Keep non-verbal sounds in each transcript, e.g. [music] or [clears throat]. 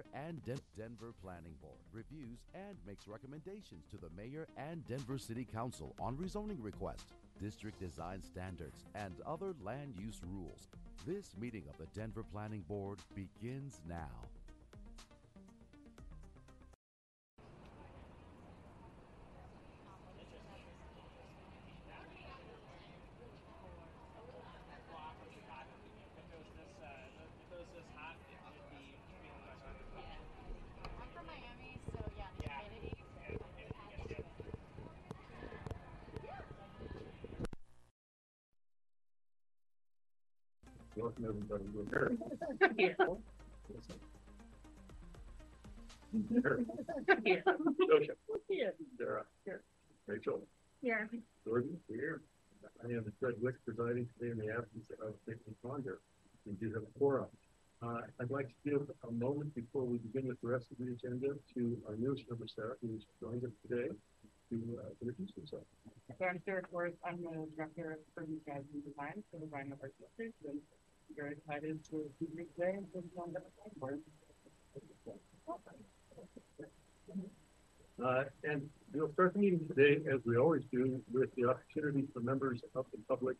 mayor and Den- Denver Planning Board, reviews and makes recommendations to the mayor and Denver City Council on rezoning requests, district design standards, and other land use rules. This meeting of the Denver Planning Board begins now. Welcome everybody. We're very. Here. Here. Sarah. Here. Rachel. Here. Jordan. Here. I am Fred Wick presiding today in the absence of Vicki Ponder. We do have a quorum. Uh, I'd like to give a moment before we begin with the rest of the agenda to our newest member, Sarah, who's joined us today to uh, introduce herself. So I'm Sarah Forrest, I'm the director of urban strategy design for the RiNo Arts District, very excited to be here today and to join the board. Uh, and we'll start the meeting today, as we always do, with the opportunity for members of the public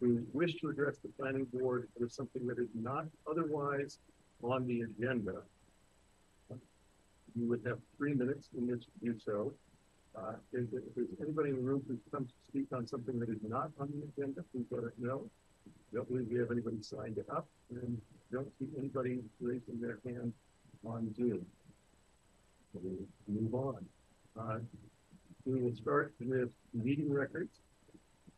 who wish to address the planning board with something that is not otherwise on the agenda. You would have three minutes in which to do so. Uh, if, if there's anybody in the room who comes to speak on something that is not on the agenda, please let us know. Don't believe we have anybody signed up, and don't see anybody raising their hand on Zoom. So We'll move on. Uh, We will start with meeting records.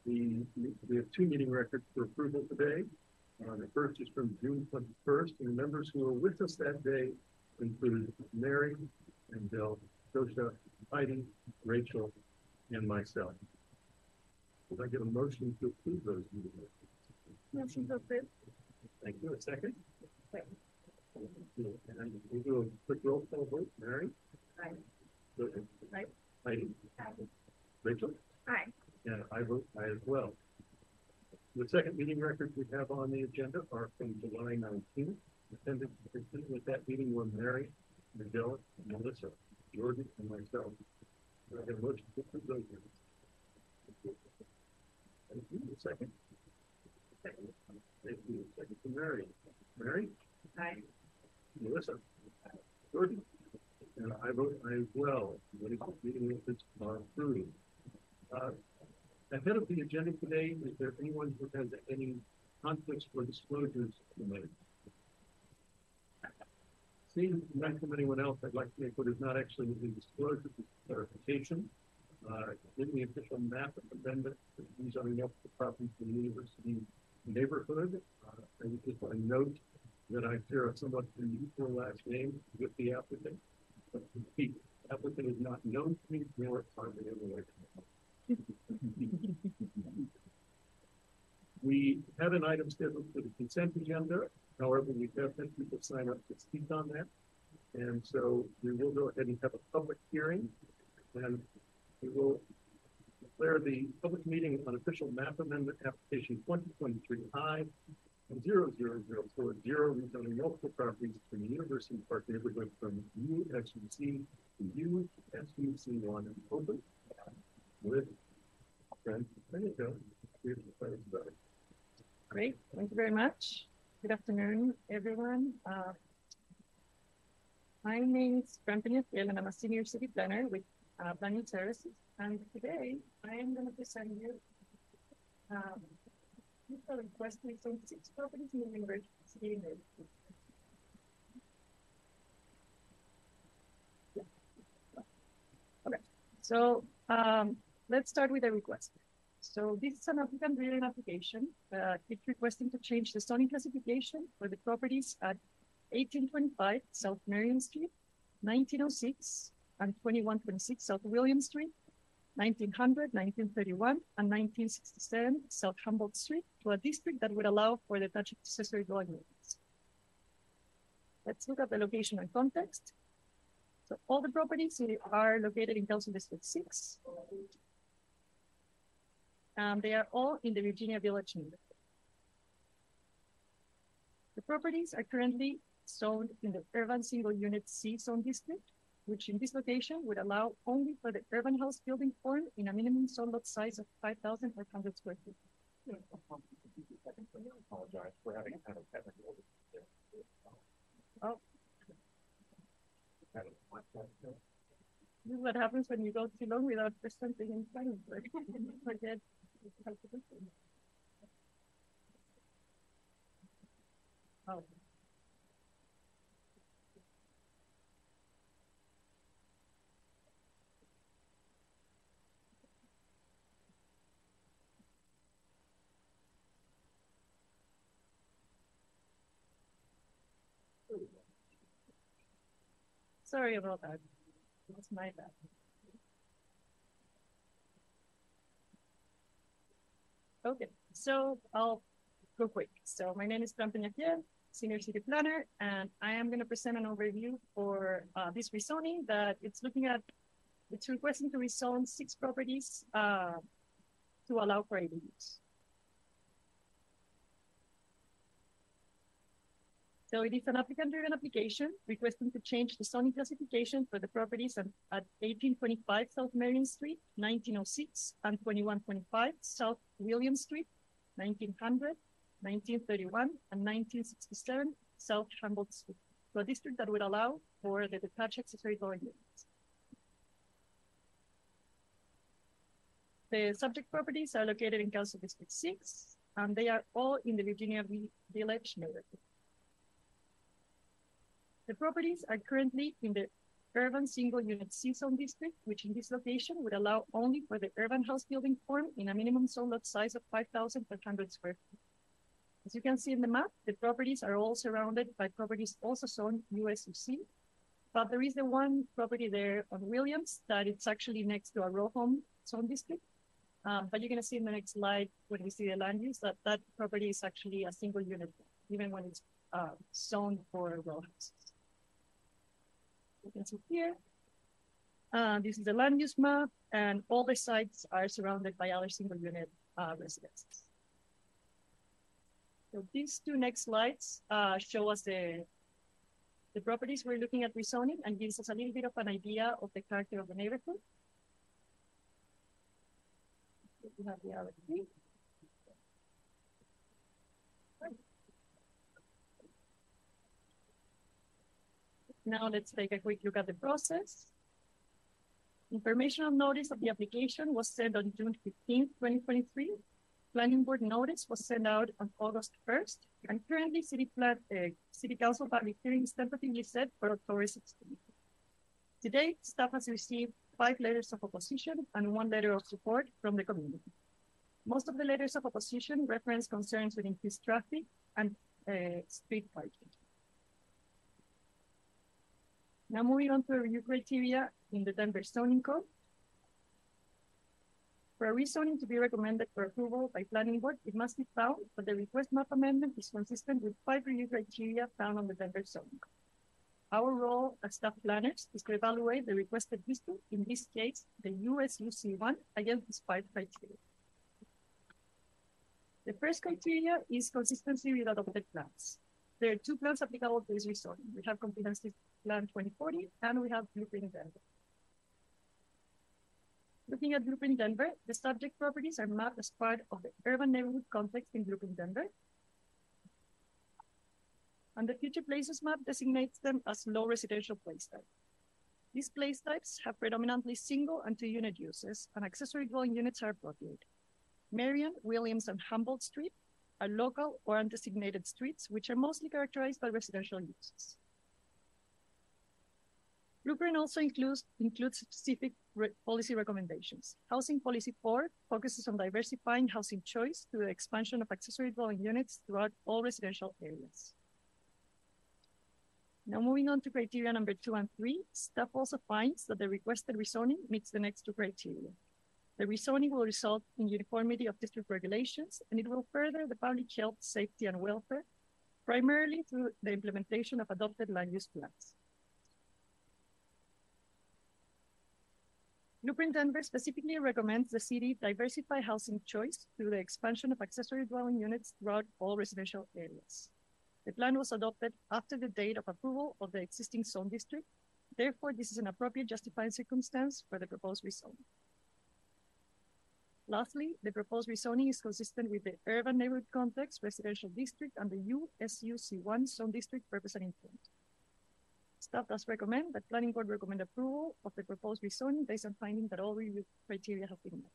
The, we have two meeting records for approval today. Uh, the first is from June twenty-first, and the members who were with us that day included Mary and Bill, Josha, Heidi, Rachel, and myself. Would I get a motion to approve those meeting records? Motion to approve. Thank you. A second? Second. And we'll do a quick roll call vote. Mary? Aye. Josha? Aye. Heidi? Rachel? Aye. And I vote aye as well. The second meeting records we have on the agenda are from July nineteenth. Attended attended with that meeting were Mary, Michelle, Melissa, Jordan, and myself. I have a motion to approve those minutes? Thank you. A second. Second. To Mary. Mary? Aye. Melissa? Jordan? And I vote aye as well. Meeting meeting minutes are approved. Uh, Ahead of the agenda today, is there anyone who has any conflicts or disclosures to make? Seeing none from anyone else, I'd like to make what is not actually a disclosure, just clarification. Uh, in the official map of the amendment, these are multiple properties in the university neighborhood. Uh, I just to note that I share a somewhat unusual last name with the applicant. But the applicant is not known to me, nor are they related. [laughs] We have an item scheduled for the consent agenda, however, we have had people sign up to speak on that. And so we will go ahead and have a public hearing, and we will declare the public meeting on official map amendment application twenty twenty-three I and zero rezoning multiple properties from the University Park neighborhood from USUC to USUC one and open with Fran, there you go. Great, thank you very much. Good afternoon, everyone. Uh, My name is Fran Peñafiel, and I'm a senior city planner with uh, Planning Services. And today, I am going to present you um, request rezone six properties in the University. Okay, so um, let's start with the request. So this is an applicant driven application. Uh, it's requesting to change the zoning classification for the properties at eighteen twenty-five South Marion Street, nineteen oh six and twenty-one twenty-six South William Street, 1900, 1931, and nineteen sixty-seven South Humboldt Street to a district that would allow for the attached accessory dwelling units. Let's look at the location and context. So all the properties are located in Council District Six. Um, they are all in the Virginia Village neighborhood. The properties are currently zoned in the urban single unit C zone district, which in this location would allow only for the urban house building form in a minimum zone lot size of five thousand five hundred square feet. Apologize for having kind of technical. Oh. This is what happens when you go too long without presenting in front of you. [laughs] Forget. Oh. Sorry about that. That's my bad. Okay, so I'll go quick. So my name is Fran Peñafiel, Senior City Planner, and I am going to present an overview for uh, this rezoning that it's looking at, it's requesting to rezone six properties uh, to allow for ADUs. So it is an applicant-driven application requesting to change the zoning classification for the properties at, at eighteen twenty-five South Marion Street, nineteen oh six, and twenty-one twenty-five South William Street, 1900, 1931, and nineteen sixty-seven South Humboldt Street, to a district that would allow for the detached accessory dwelling units. The subject properties are located in Council District Six, and they are all in the Virginia Village neighborhood. The properties are currently in the urban single unit C zone district, which in this location would allow only for the urban house building form in a minimum zone lot size of five thousand five hundred square feet. As you can see in the map, the properties are all surrounded by properties also zoned USUC. But there is the one property there on Williams that it's actually next to a row home zone district. Um, but you're gonna see in the next slide, when we see the land use, that that property is actually a single unit, even when it's uh, zoned for a row houses. You can see here. Uh, this is the land use map, and all the sites are surrounded by other single unit uh, residences. So these two next slides uh, show us the the properties we're looking at rezoning and gives us a little bit of an idea of the character of the neighborhood. We have the other three. Now let's take a quick look at the process. Informational notice of the application was sent on June 15, 2023. Planning board notice was sent out on August 1st, and currently city plan, uh, city council public hearing is tentatively set for October 16th. Today, staff has received five letters of opposition and one letter of support from the community. Most of the letters of opposition reference concerns with increased traffic and uh, street parking. Now moving on to the review criteria in the Denver zoning code. For a rezoning to be recommended for approval by planning board, it must be found that the request map amendment is consistent with five review criteria found on the Denver zoning code. Our role as staff planners is to evaluate the requested district, in this case, the USUC one, against these five criteria. The first criteria is consistency with adopted plans. There are two plans applicable to this rezoning. We have comprehensive plan 2040 and we have blueprint Denver. Looking at Blueprint Denver, the subject properties are mapped as part of the urban neighborhood context in Blueprint Denver. And the future places map designates them as low residential place type. These place types have predominantly single and two unit uses, and accessory dwelling units are appropriate. Marion, Williams, and Humboldt Street are local or undesignated streets, which are mostly characterized by residential uses. Blueprint also includes, includes specific re- policy recommendations. Housing Policy 4 focuses on diversifying housing choice through the expansion of accessory dwelling units throughout all residential areas. Now moving on to criteria number two and three, staff also finds that the requested rezoning meets the next two criteria. The rezoning will result in uniformity of district regulations, and it will further the public health, safety, and welfare, primarily through the implementation of adopted land use plans. Blueprint Denver specifically recommends the city diversify housing choice through the expansion of accessory dwelling units throughout all residential areas. The plan was adopted after the date of approval of the existing zone district. Therefore, this is an appropriate justifying circumstance for the proposed rezoning. Lastly, the proposed rezoning is consistent with the urban neighborhood context residential district and the USUC1 zone district purpose and intent. Staff does recommend that planning board recommend approval of the proposed rezoning based on finding that all review criteria have been met.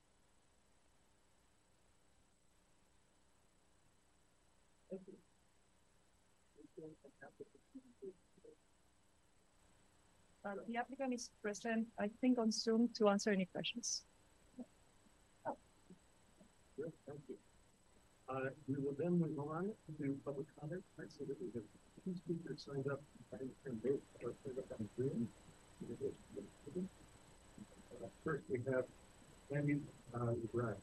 Uh, the applicant is present, I think, on Zoom to answer any questions. Good, thank you. Uh, we will then move on to public comment, right, so that we have two speakers signed up, and, and both are signed up on Zoom. Uh, First, we have Andy, uh, Brad.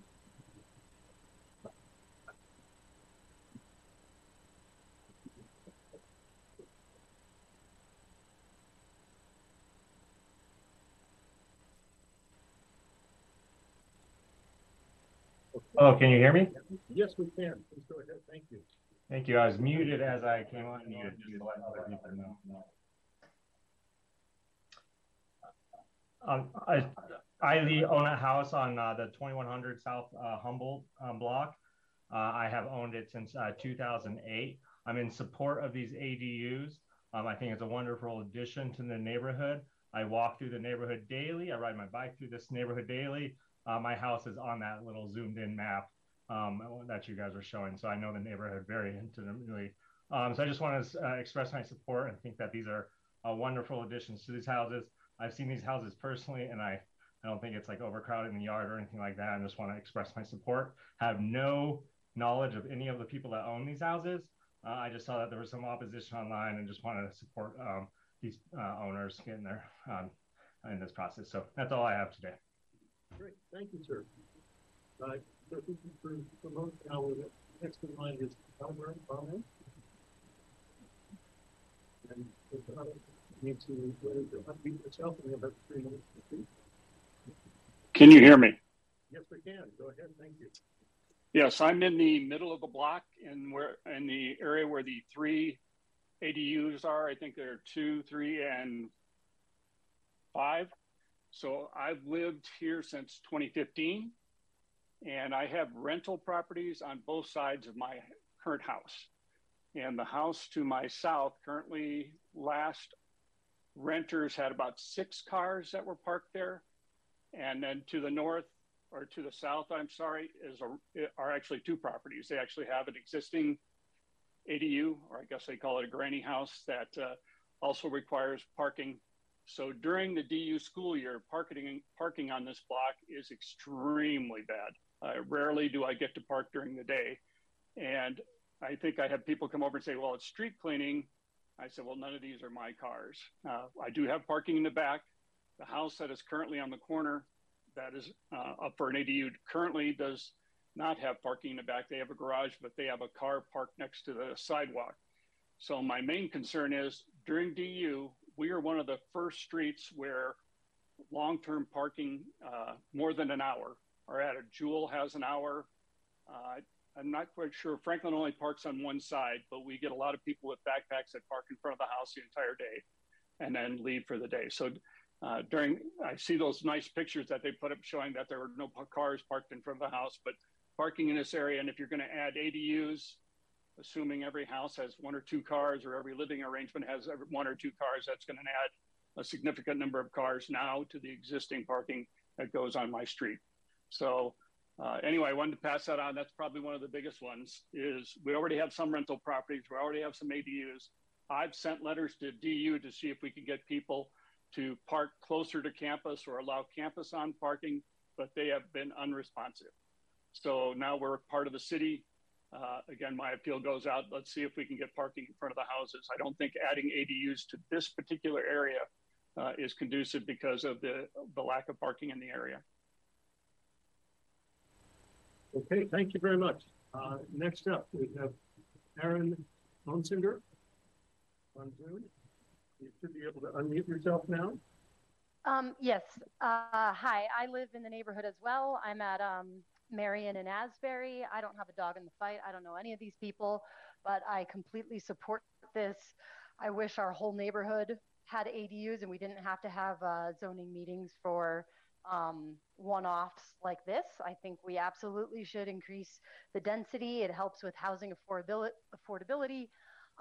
Oh, can you hear me? Yes, we can, please go ahead, thank you. Thank you. I was muted as I came on muted, just to let other people know. Um, I, I own a house on uh, the 2100 South uh, Humboldt um, block. Uh, I have owned it since uh, 2008. I'm in support of these ADUs. Um, I think it's a wonderful addition to the neighborhood. I walk through the neighborhood daily. I ride my bike through this neighborhood daily. Uh, my house is on that little zoomed in map um, that you guys are showing. So I know the neighborhood very intimately. Um, so I just want to uh, express my support and think that these are uh, wonderful additions to these houses. I've seen these houses personally, and I, I don't think it's like overcrowded in the yard or anything like that. I just want to express my support. have no knowledge of any of the people that own these houses. Uh, I just saw that there was some opposition online and just wanted to support um, these uh, owners getting there um, in this process. So that's all I have today. Great, thank you, sir. We can pro- promote our next in line is Albert Bauman. And if you need to, unmute yourself, and we have about three minutes to speak. Can you hear me? Yes, we can, go ahead, thank you. Yes, I'm in the middle of the block in where in the area where the three ADUs are. I think there are two, three, and five. So I've lived here since 2015, and I have rental properties on both sides of my current house. And the house to my south currently last renters had about six cars that were parked there. And then to the north or to the south, I'm sorry, is a, are actually two properties. They actually have an existing ADU, or I guess they call it a granny house, that uh, also requires parking. So during the DU school year, parking parking on this block is extremely bad. Uh, rarely do I get to park during the day, and I think I have people come over and say, "Well, it's street cleaning." I said, "Well, none of these are my cars. Uh, I do have parking in the back. The house that is currently on the corner that is uh, up for an ADU currently does not have parking in the back. They have a garage, but they have a car parked next to the sidewalk. So my main concern is during DU, we are one of the first streets where long-term parking uh, more than an hour are added. Jewell has an hour. Uh, I'm not quite sure. Franklin only parks on one side, but we get a lot of people with backpacks that park in front of the house the entire day and then leave for the day. So uh, during, I see those nice pictures that they put up showing that there were no cars parked in front of the house, but parking in this area. And if you're going to add ADUs, assuming every house has one or two cars or every living arrangement has one or two cars, that's going to add a significant number of cars now to the existing parking that goes on my street. So uh, anyway, I wanted to pass that on. That's probably one of the biggest ones is we already have some rental properties. We already have some ADUs. I've sent letters to DU to see if we can get people to park closer to campus or allow campus on parking, but they have been unresponsive. So now we're part of the city. Uh, again, my appeal goes out. Let's see if we can get parking in front of the houses. I don't think adding ADUs to this particular area uh, is conducive because of the, the lack of parking in the area. Okay, thank you very much. Uh, next up, we have Aaron Monsinger on Zoom. You should be able to unmute yourself now. Um, yes. Uh, hi, I live in the neighborhood as well. I'm at um, Marion and Asbury. I don't have a dog in the fight. I don't know any of these people. but I completely support this. I wish our whole neighborhood had ADUs and we didn't have to have uh, zoning meetings for um, one-offs like this. I think we absolutely should increase the density. It helps with housing affordability, affordability.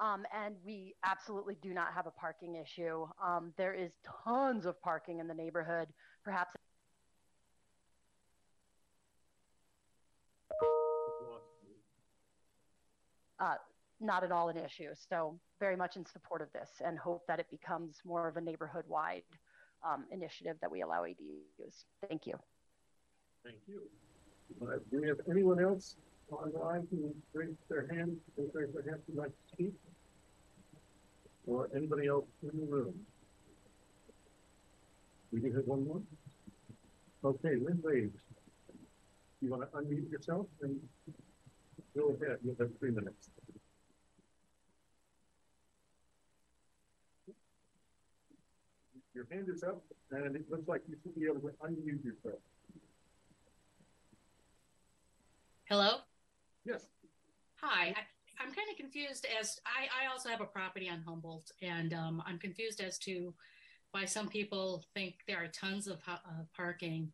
Um, and we absolutely do not have a parking issue. Um, there is tons of parking in the neighborhood, perhaps. Uh, not at all an issue. So very much in support of this and hope that it becomes more of a neighborhood wide um, initiative that we allow ADUs. Thank you. Thank you. Uh, do we have anyone else online who raised their hand, who raised their hand who'd like to speak? Or anybody else in the room? We do have one more? Okay, Lynn Wade. You want to unmute yourself and go ahead, you have three minutes. Your hand is up and it looks like you should be able to unmute yourself. Hello? Yes. Hi. I, I'm kind of confused as I, I also have a property on Humboldt, and um, I'm confused as to why some people think there are tons of uh, parking,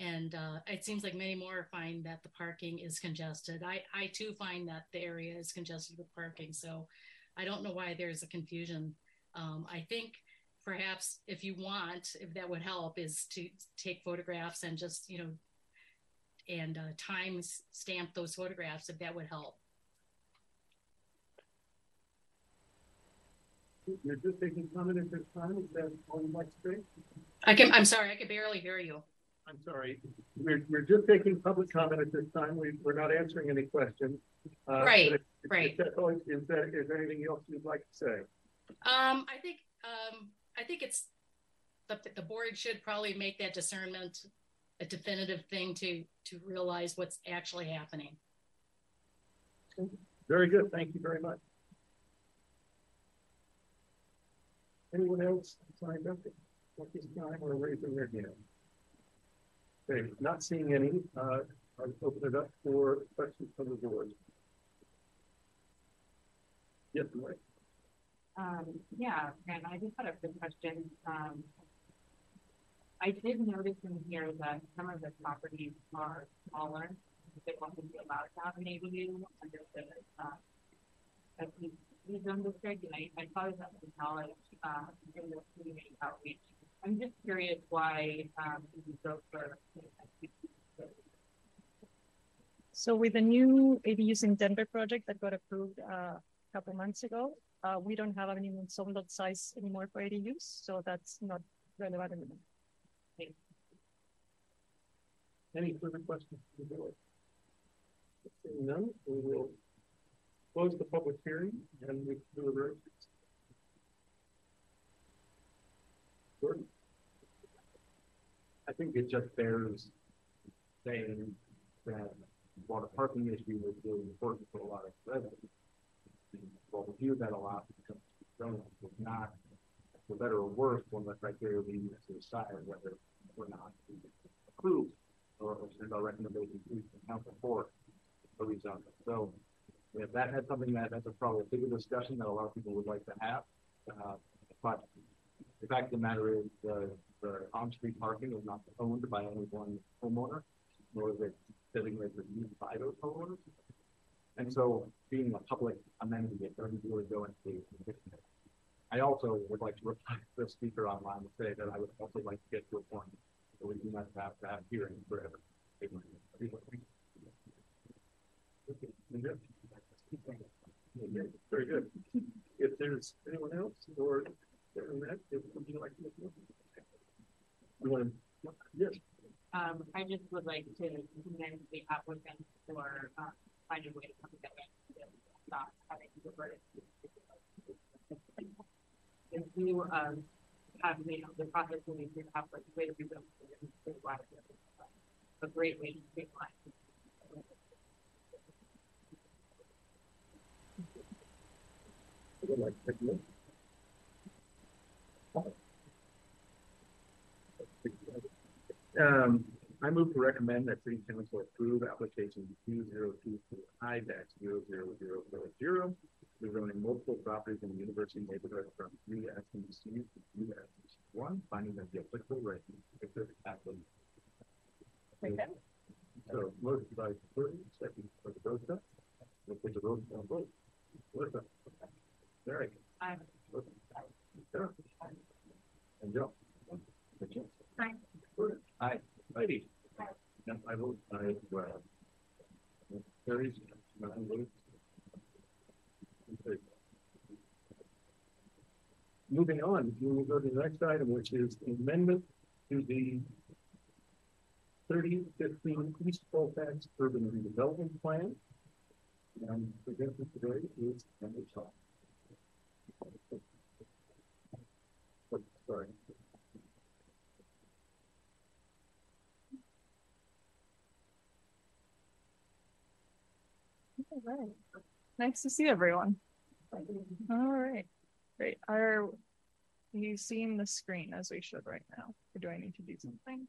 and uh, it seems like many more find that the parking is congested. I, I too find that the area is congested with parking, so I don't know why there's a confusion. Um, I think perhaps if you want, if that would help, is to take photographs and just you know and uh, time stamp those photographs if that would help. You're just taking comment at this time. Is that all you'd like to say? I can. I'm sorry. I can barely hear you. I'm sorry. We're, we're just taking public comment at this time. We, we're not answering any questions. Uh, right. If, right. Is that, is that is there anything else you'd like to say? Um, I think um, I think it's the the board should probably make that discernment a definitive thing to to realize what's actually happening. Very good. Thank you very much. Anyone else signed up at this time or raising their hand? Okay, not seeing any, uh, I'll open it up for questions from the board. Yes, Mike. Um, yeah, and I just had a quick question. Um, I did notice in here that some of the properties are smaller. They want to be allowed to have an ADU under the, uh, zone district, and I, I thought that was acknowledged, uh, in the community outreach. I'm just curious why, um, you go for. So with the new ADUs in Denver project that got approved uh, a couple months ago, uh, we don't have any zone lot size anymore for ADUs, so that's not relevant anymore. Any further questions from the board? Seeing none, we will close the public hearing and we can do deliberations. Gordon? I think it just bears saying that while the parking issue is really important for a lot of residents, well, we view that a lot because zoning is not, for better or worse, one of the criteria we use to decide whether or not we approve or, or send our recommendation to the council for a rezone. So if that had something that that's a probably a bigger discussion that a lot of people would like to have. Uh, but the fact of the matter is the, the on-street parking is not owned by only one homeowner, nor is it designated for use by those homeowners. And so being a public amenity, it doesn't really go into the I also would like to reply to the speaker online and say that I would also like to get to a point so we do not have to have hearings forever. Very good. If there's anyone else or that, would you like to yes. Um, I just would like to commend the applicant for uh, finding a way to come together to stop having to it. If you um, know the process moving through have like way to rebuild a great way to streamline. like to take. Um, I move to recommend that city council approve application two zero two four I dash zero zero zero zero zero. Rezoning multiple properties in the university neighborhood from USMC to USMC one, finding that the applicable rate is applicable. Okay. So motion by Burton, second by Rosa. We'll take a roll call vote. Rosa. Derek. Aye. Sarah. And Joe. Aye. Burton. Aye. And I aye as well. Moving on, we will go to the next item, which is amendment to the thirty fifteen East Colfax Urban Redevelopment Plan. And the presented today is Emily Shaw. Sorry. All right. Nice to see everyone. All right, great. Are you seeing the screen as we should right now? Or do I need to do something?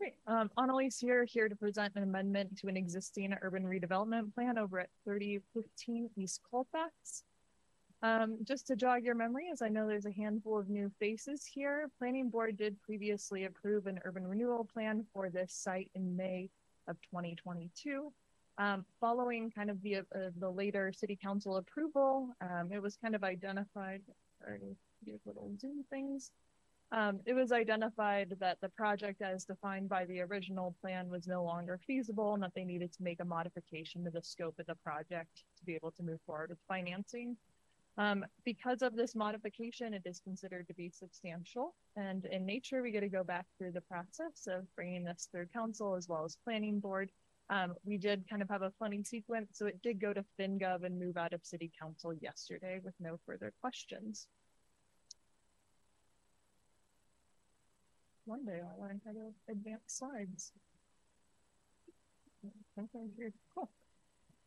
Great. Um, Annalise here, here to present an amendment to an existing urban redevelopment plan over at thirty fifteen East Colfax. Um, just to jog your memory, as I know there's a handful of new faces here, Planning Board did previously approve an urban renewal plan for this site in May of twenty twenty-two. Um, following kind of the, uh, the later city council approval, um, it was kind of identified, sorry, these little zoom things. Um, it was identified that the project as defined by the original plan was no longer feasible and that they needed to make a modification to the scope of the project to be able to move forward with financing. Um, because of this modification, it is considered to be substantial. And in nature, we get to go back through the process of bringing this through council as well as planning board. Um, we did kind of have a funny sequence. So it did go to FinGov and move out of city council yesterday with no further questions. One day I'll learn how to advance slides. Cool.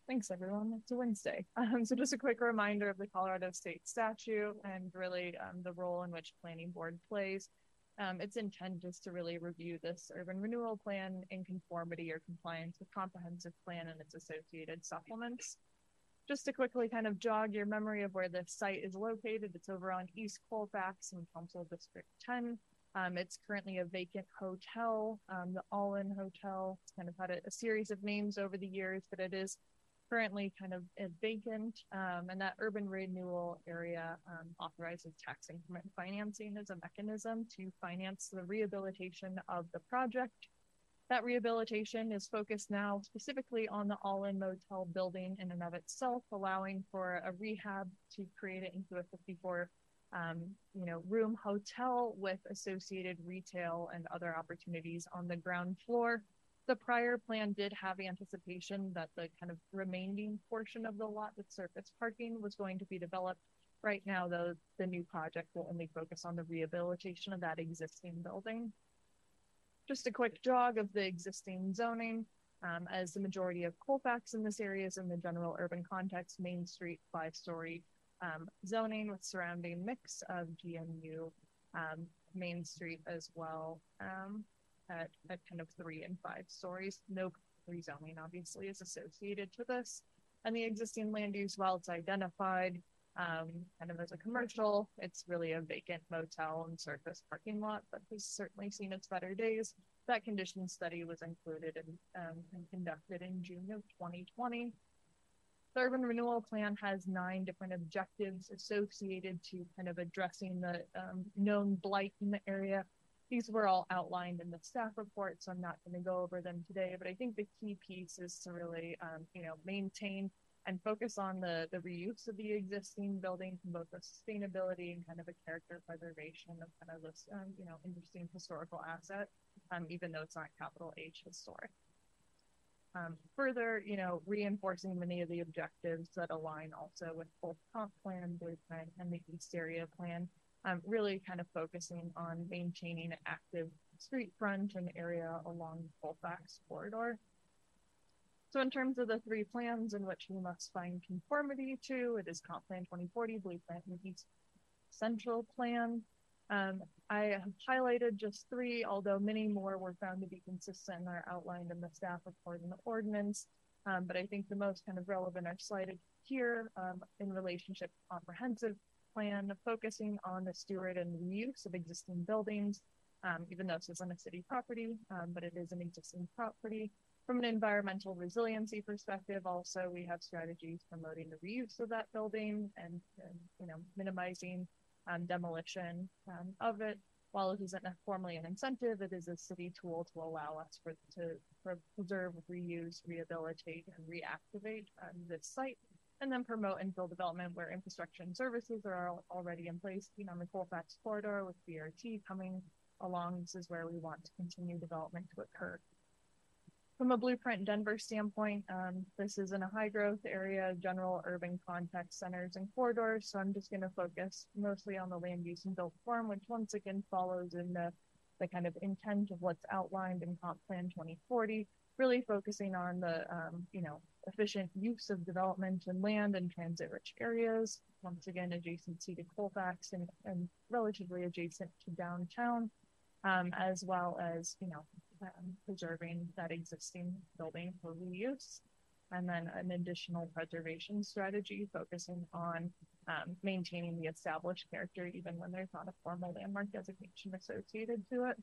Thanks, everyone. It's a Wednesday. Um, so just a quick reminder of the Colorado State statute and really um, the role in which Planning Board plays. Um, its intent is to really review this urban renewal plan in conformity or compliance with comprehensive plan and its associated supplements. Just to quickly kind of jog your memory of where the site is located, it's over on East Colfax in Council District 10. Um, it's currently a vacant hotel, um, the All In Hotel. It's kind of had a, a, series of names over the years, but it is currently kind of vacant. Um, and that urban renewal area um, authorizes tax increment financing as a mechanism to finance the rehabilitation of the project. That rehabilitation is focused now specifically on the All In Motel building in and of itself, allowing for a rehab to create it into a 54 um, you know, room hotel with associated retail and other opportunities on the ground floor. The prior plan did have anticipation that the kind of remaining portion of the lot with surface parking was going to be developed. Right now, though, the new project will only focus on the rehabilitation of that existing building. Just a quick jog of the existing zoning. Um, as the majority of Colfax in this area is in the general urban context, Main Street, five story um, zoning with surrounding mix of GMU um, Main Street as well um, at, at kind of three and five stories. No rezoning obviously is associated to this. And the existing land use, while it's identified um, kind of as a commercial, it's really a vacant motel and surface parking lot that has certainly seen its better days. That condition study was included um, and conducted in June of 2020. The urban renewal plan has nine different objectives associated to kind of addressing the um, known blight in the area. These were all outlined in the staff report, so I'm not going to go over them today. But I think the key piece is to really, um, you know, maintain and focus on the the reuse of the existing building from both a sustainability and kind of a character preservation of kind of this, um, you know, interesting historical asset, um, even though it's not capital H historic um, further, you know, reinforcing many of the objectives that align also with both comp plan, blueprint, and the East Area Plan. Um, really kind of focusing on maintaining an active street front and area along the Colfax corridor. So in terms of the three plans in which we must find conformity to, it is Comp Plan 2040, Blueprint, and the East Central Plan. Um, I have highlighted just three, although many more were found to be consistent and are outlined in the staff report and the ordinance. Um, but I think the most kind of relevant are cited here um, in relationship comprehensive plan, focusing on the steward and reuse of existing buildings, um, even though this isn't a city property, um, but it is an existing property. From an environmental resiliency perspective, also we have strategies promoting the reuse of that building and, and you know minimizing um, demolition um, of it. While it isn't formally an incentive, it is a city tool to allow us for to for preserve, reuse, rehabilitate, and reactivate um, this site, and then promote infill development where infrastructure and services are al- already in place. You know, the Colfax corridor with BRT coming along, this is where we want to continue development to occur. From a blueprint Denver standpoint, um, this is in a high growth area, general urban context centers and corridors. So I'm just going to focus mostly on the land use and built form, which once again follows in the, the kind of intent of what's outlined in Comp Plan 2040, really focusing on the, um, you know, efficient use of development and land in transit rich areas, once again, adjacency to Colfax and, and relatively adjacent to downtown, um, as well as, you know, um, preserving that existing building for reuse. And then an additional preservation strategy focusing on um, maintaining the established character even when there's not a formal landmark designation associated to it.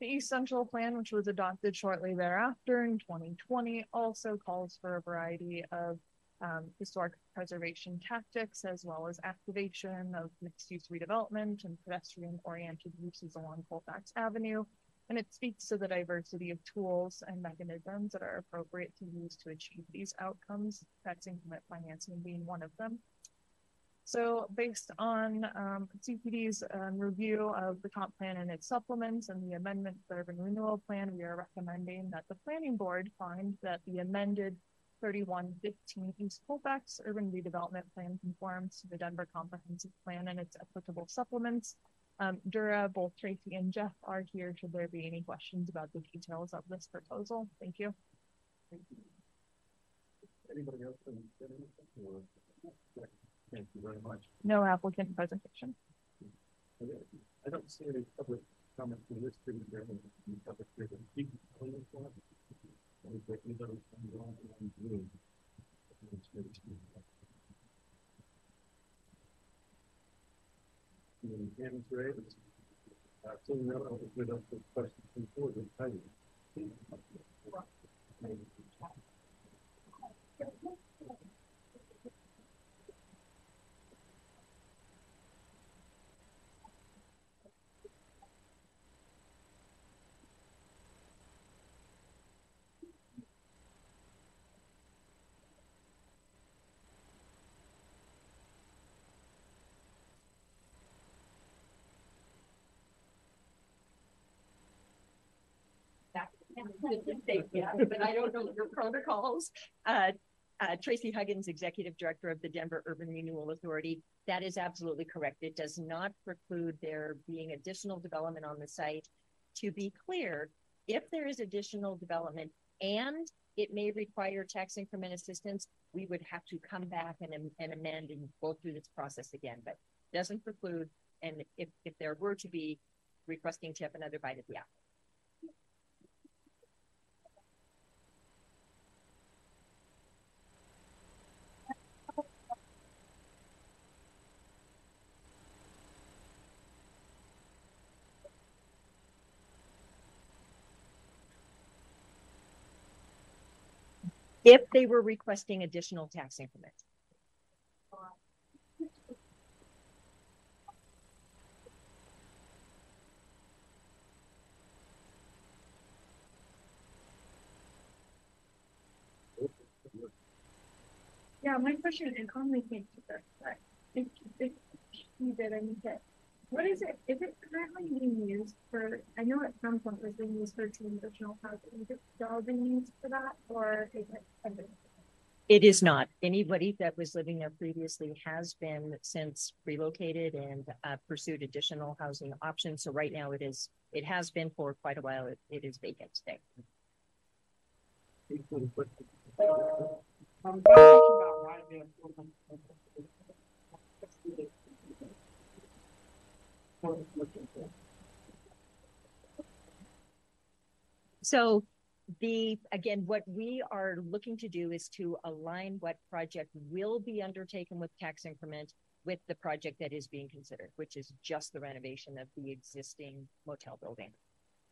The East Central Plan, which was adopted shortly thereafter in 2020, also calls for a variety of um, historic preservation tactics as well as activation of mixed use redevelopment and pedestrian oriented uses along Colfax Avenue and it speaks to the diversity of tools and mechanisms that are appropriate to use to achieve these outcomes, tax increment financing being one of them. So based on um, CPD's um, review of the comp plan and its supplements and the amendment to the urban renewal plan, we are recommending that the planning board find that the amended 3115 East Colfax urban redevelopment plan conforms to the Denver comprehensive plan and its applicable supplements um, Dura, both Tracy and Jeff are here should there be any questions about the details of this proposal. Thank you. Anybody else? have anything, or- Thank you very much. No applicant presentation. I don't see any public comment from this. Any public here. Keep going for it. Any quick- anybody come along and do? Any hands raised? Uh, seeing none, I'll open it up for questions from the board. Heidi. Yeah, but I don't know your protocols. Uh, uh, Tracy Huggins, Executive Director of the Denver Urban Renewal Authority. That is absolutely correct. It does not preclude there being additional development on the site. To be clear, if there is additional development and it may require tax increment assistance, we would have to come back and, and amend and go through this process again, but doesn't preclude. And if, if there were to be requesting to have another bite at the apple. If they were requesting additional tax increments. Yeah, my question is only came to this, but if, if you did, I need to. What is it, is it currently being used for, I know at some point it was being used for two additional housing, is it still being used for that, or is it? It is not. Anybody that was living there previously has been since relocated and uh, pursued additional housing options. So right now it is, it has been for quite a while. It, it is vacant today. So the, again, what we are looking to do is to align what project will be undertaken with tax increment with the project that is being considered, which is just the renovation of the existing motel building.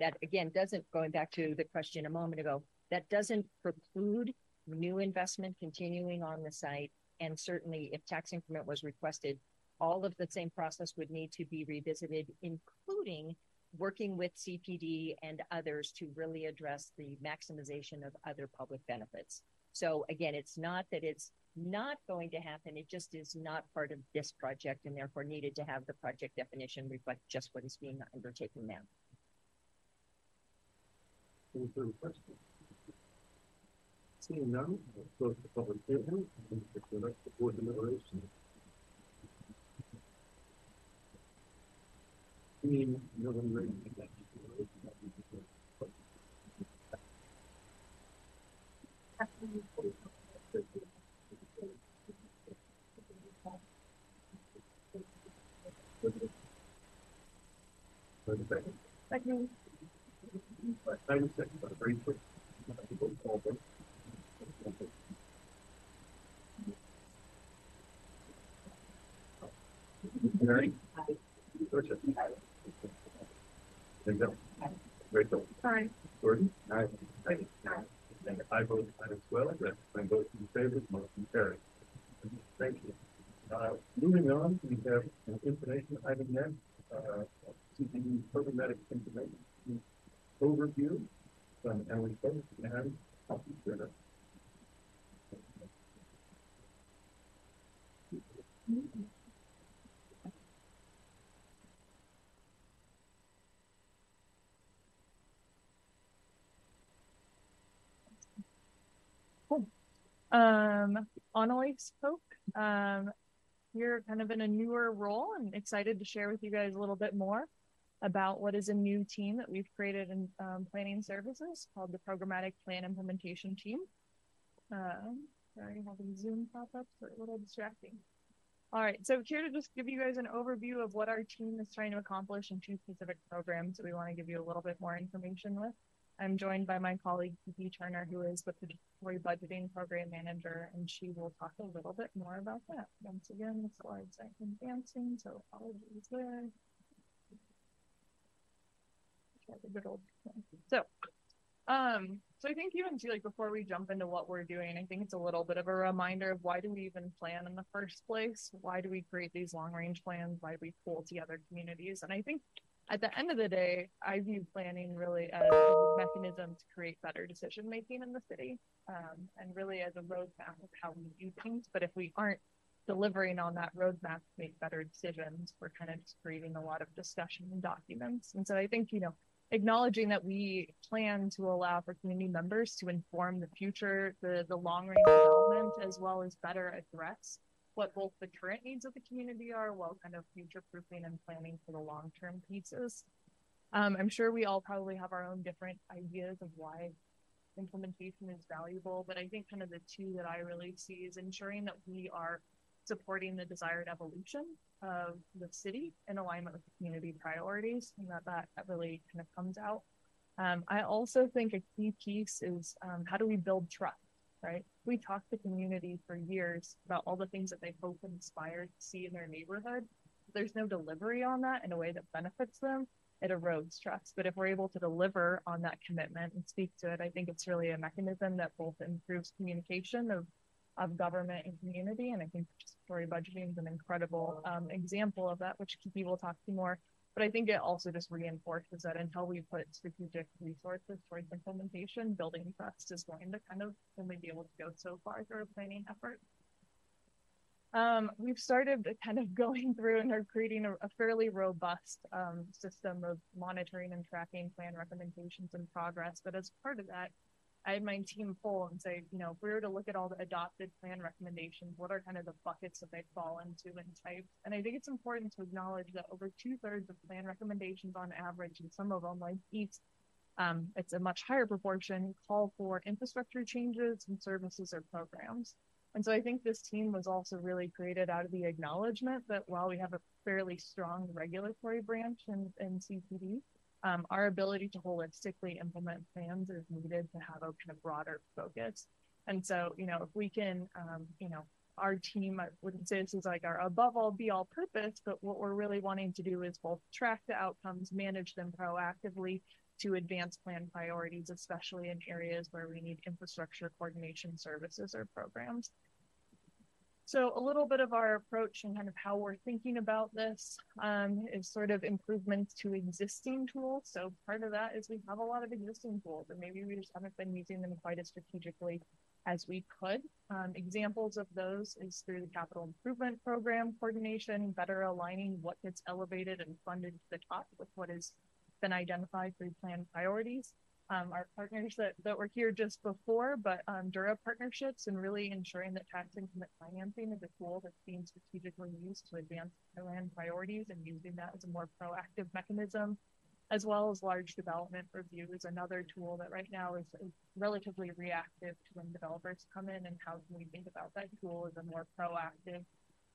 That again doesn't, going back to the question a moment ago, that doesn't preclude new investment continuing on the site. And certainly if tax increment was requested, all of the same process would need to be revisited, including working with CPD and others to really address the maximization of other public benefits. So again, it's not that it's not going to happen. It just is not part of this project and therefore needed to have the project definition reflect just what is being undertaken now. Any further questions? Seeing none, we'll close the public hearing and the board deliberation. Make that Second. Second. But very? Linda? Rachel? Sorry. Gordon? Aye. Aye. And I vote aye as well, that my vote in favor, motion carried. Thank you. Uh, moving on, we have an information item next, uh, CPD programmatic information overview from Ellie Post and Computer. Um, Annalise Pope, um, you're kind of in a newer role and excited to share with you guys a little bit more about what is a new team that we've created in um, planning services called the Programmatic Plan Implementation Team. Um, sorry, having the Zoom pop up, so a little distracting. All right, so here to just give you guys an overview of what our team is trying to accomplish in two specific programs that we want to give you a little bit more information with. I'm joined by my colleague, Kiki Turner, who is with the Participatory Budgeting Program Manager, and she will talk a little bit more about that. Once again, the slides aren't advancing, so apologies there. So, um, so I think even like before we jump into what we're doing, I think it's a little bit of a reminder of why do we even plan in the first place? Why do we create these long range plans? Why do we pull together communities? And I think at the end of the day, I view planning really as a mechanism to create better decision making in the city, um, and really as a roadmap of how we do things. But if we aren't delivering on that roadmap to make better decisions, we're kind of just creating a lot of discussion and documents. And so I think you know acknowledging that we plan to allow for community members to inform the future, the, the long range development, as well as better address what both the current needs of the community are while kind of future proofing and planning for the long term pieces. Um, I'm sure we all probably have our own different ideas of why implementation is valuable, but I think kind of the two that I really see is ensuring that we are supporting the desired evolution of the city in alignment with the community priorities and that that, really kind of comes out. Um, I also think a key piece is um, how do we build trust, right? We talk to community for years about all the things that they hope and aspire to see in their neighborhood. There's no delivery on that in a way that benefits them. It erodes trust. But if we're able to deliver on that commitment and speak to it, I think it's really a mechanism that both improves communication of of government and community. And I think participatory budgeting is an incredible um, example of that, which Kiki will talk to more. But I think it also just reinforces that until we put strategic resources towards implementation, building trust is going to kind of only be able to go so far through a planning effort. Um, we've started kind of [laughs] going through and are creating a, a fairly robust um, system of monitoring and tracking plan recommendations and progress. But as part of that, I had my team pull and say, you know, if we were to look at all the adopted plan recommendations, what are kind of the buckets that they fall into and types? And I think it's important to acknowledge that over two thirds of plan recommendations on average, and some of them like EAPS, um, it's a much higher proportion, call for infrastructure changes and services or programs. And so I think this team was also really created out of the acknowledgement that while we have a fairly strong regulatory branch in, in CPD, um, our ability to holistically implement plans is needed to have a kind of broader focus. And so, you know, if we can, um, you know, our team, I wouldn't say this is like our above all be all purpose, but what we're really wanting to do is both track the outcomes, manage them proactively to advance plan priorities, especially in areas where we need infrastructure coordination services or programs. So a little bit of our approach and kind of how we're thinking about this um, is sort of improvements to existing tools. So part of that is we have a lot of existing tools, and maybe we just haven't been using them quite as strategically as we could. Um, examples of those is through the capital improvement program coordination, better aligning what gets elevated and funded to the top with what has been identified through plan priorities um, our partners that, that were here just before, but um, Dura partnerships and really ensuring that tax increment financing is a tool that's being strategically used to advance land priorities and using that as a more proactive mechanism, as well as large development review is another tool that right now is, is relatively reactive to when developers come in and how can we think about that tool as a more proactive,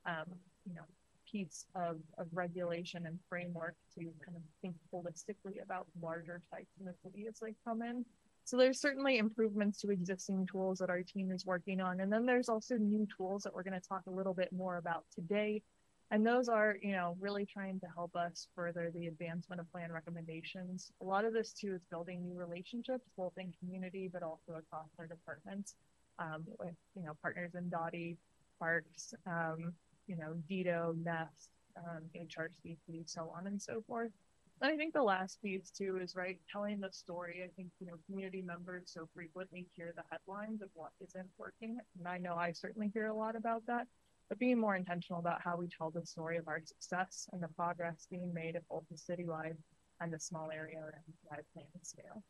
um, you know, piece of, of regulation and framework to kind of think holistically about larger in the city as they come in. So there's certainly improvements to existing tools that our team is working on. And then there's also new tools that we're going to talk a little bit more about today. And those are, you know, really trying to help us further the advancement of plan recommendations. A lot of this too is building new relationships, both in community, but also across our departments um, with, you know, partners in DOTI, Parks, um, you know, DEDO, NEST, um, HRCP, so on and so forth. And I think the last piece too is right telling the story. I think you know community members so frequently hear the headlines of what isn't working, and I know I certainly hear a lot about that. But being more intentional about how we tell the story of our success and the progress being made at both the citywide and the small area and planning scale.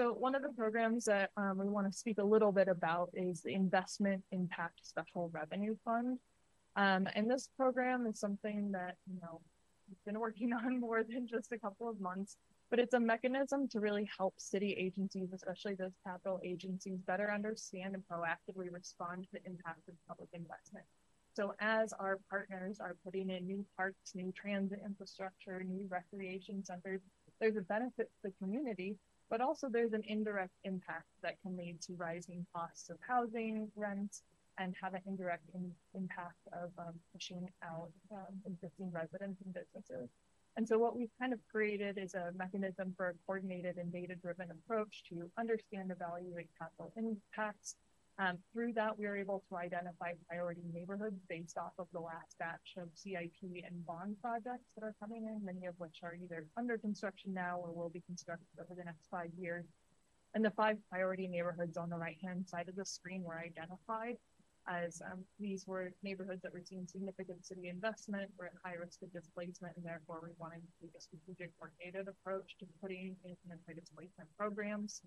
So one of the programs that um, we want to speak a little bit about is the Investment Impact Special Revenue Fund. Um, and this program is something that, you know, we've been working [laughs] on more than just a couple of months, but it's a mechanism to really help city agencies, especially those capital agencies, better understand and proactively respond to the impact of public investment. So as our partners are putting in new parks, new transit infrastructure, new recreation centers, there's a benefit to the community but also there's an indirect impact that can lead to rising costs of housing, rent, and have an indirect in, impact of um, pushing out um, existing residents and businesses. And so what we've kind of created is a mechanism for a coordinated and data-driven approach to understand, evaluate capital impacts, um, through that, we were able to identify priority neighborhoods based off of the last batch of CIP and bond projects that are coming in, many of which are either under construction now or will be constructed over the next five years. And the five priority neighborhoods on the right-hand side of the screen were identified as um, these were neighborhoods that were seeing significant city investment, were at high risk of displacement, and therefore we wanted to take a strategic coordinated approach to putting in anti-displacement programs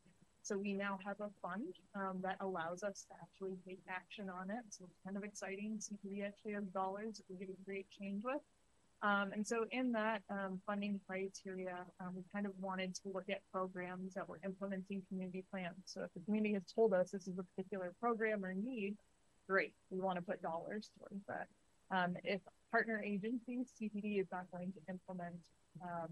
so we now have a fund um, that allows us to actually take action on it. So it's kind of exciting. CPD actually has dollars that we get to create change with. Um, and so in that um, funding criteria, um, we kind of wanted to look at programs that were implementing community plans. So if the community has told us this is a particular program or need, great, we want to put dollars towards that. Um, if partner agencies, CPD is not going to implement um,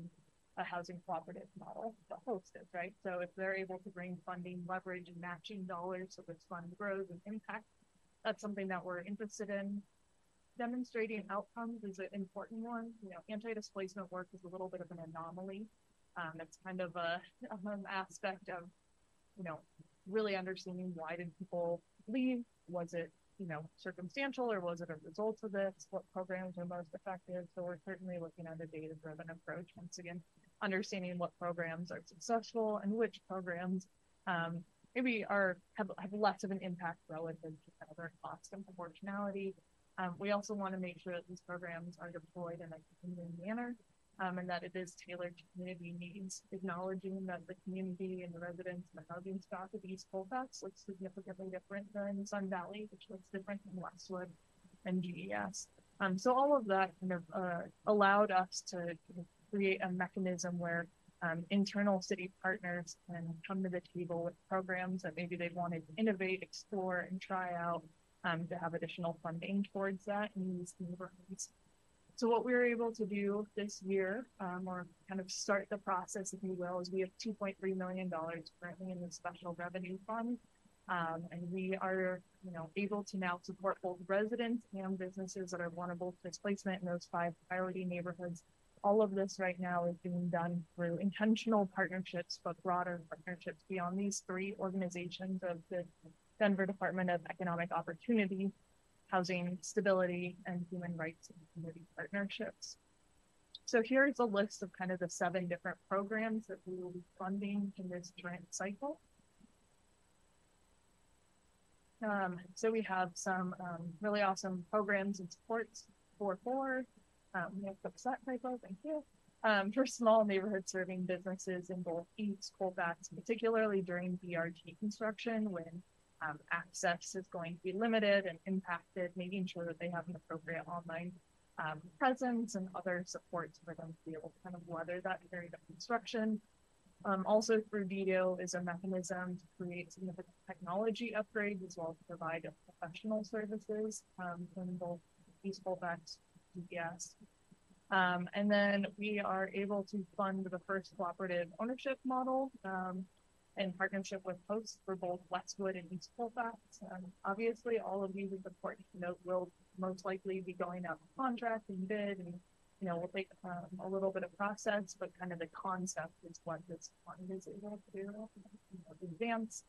a housing cooperative model, the HOST is, right? So if they're able to bring funding, leverage, and matching dollars so this fund grows and impact, that's something that we're interested in. Demonstrating outcomes is an important one. You know, anti-displacement work is a little bit of an anomaly. Um, it's kind of a an [laughs] aspect of, you know, really understanding why did people leave? Was it you know, circumstantial or was it a result of this? What programs are most effective? So we're certainly looking at a data driven approach. Once again, understanding what programs are successful and which programs um, maybe are have, have less of an impact relative to other cost and proportionality. Um, we also want to make sure that these programs are deployed in a continuing manner. um, and that it is tailored to community needs, acknowledging that the community and the residents and the housing stock of East Colfax looks significantly different than Sun Valley, which looks different than Westwood and GES. Um, so all of that kind of uh, allowed us to create a mechanism where um, internal city partners can come to the table with programs that maybe they've wanted to innovate, explore, and try out um, to have additional funding towards that in these neighborhoods. So what we were able to do this year, um, or kind of start the process, if you will, is we have $2.3 million currently in the special revenue fund. Um, and we are, you know, able to now support both residents and businesses that are vulnerable to displacement in those five priority neighborhoods all of this right now is being done through intentional partnerships, but broader partnerships beyond these three organizations of the Denver Department of Economic Opportunity, Housing Stability, and Human Rights and Community Partnerships. So here's a list of kind of the seven different programs that we will be funding in this grant cycle. Um, so we have some um, really awesome programs and supports for four um, have fix that typo, thank you. Um, for small neighborhood serving businesses in both East Colfax, particularly during BRT construction when um, access is going to be limited and impacted, making sure that they have an appropriate online um, presence and other supports for them to be able to kind of weather that period of construction. Um, also through DDO is a mechanism to create significant technology upgrades as well as provide professional services um, in both East Colfax GES. Um, and then we are able to fund the first cooperative ownership model um, in partnership with hosts for both Westwood and East Colfax. Um, obviously, all of these, is important to note, will most likely be going out to contract and bid, and you know, will take um, a little bit of process, but kind of the concept is what this fund is able to you know, advance.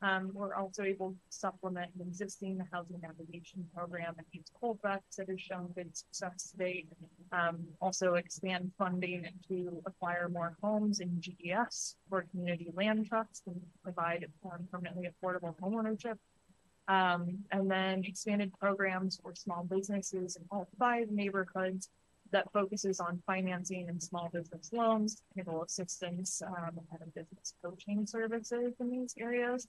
Um, we're also able to supplement an existing housing navigation program at East Colfax that has shown good success to date. Um, also expand funding to acquire more homes in GES for community land trusts and provide um, permanently affordable homeownership. Um, and then expanded programs for small businesses in all five neighborhoods that focuses on financing and small business loans, technical assistance, um, and business coaching services in these areas.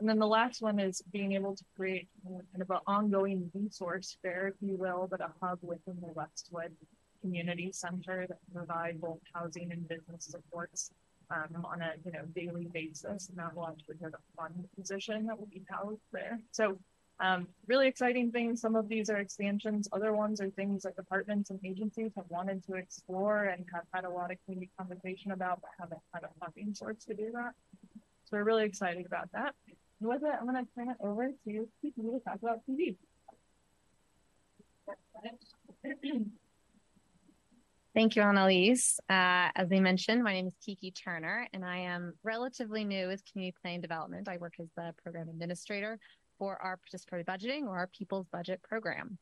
And then the last one is being able to create kind of an ongoing resource fair, if you will, but a hub within the Westwood Community Center that provide both housing and business supports um, on a you know daily basis. And that will actually have a fund position that will be housed there. So um, really exciting things. Some of these are expansions. Other ones are things that departments and agencies have wanted to explore and have had a lot of community conversation about, but haven't had a funding source to do that. So we're really excited about that. With it, I'm going to turn it over to Kiki to talk about PB. Thank you, Annalise. Uh, as I mentioned, my name is Kiki Turner, and I am relatively new with community planning development. I work as the program administrator for our participatory budgeting or our People's Budget program.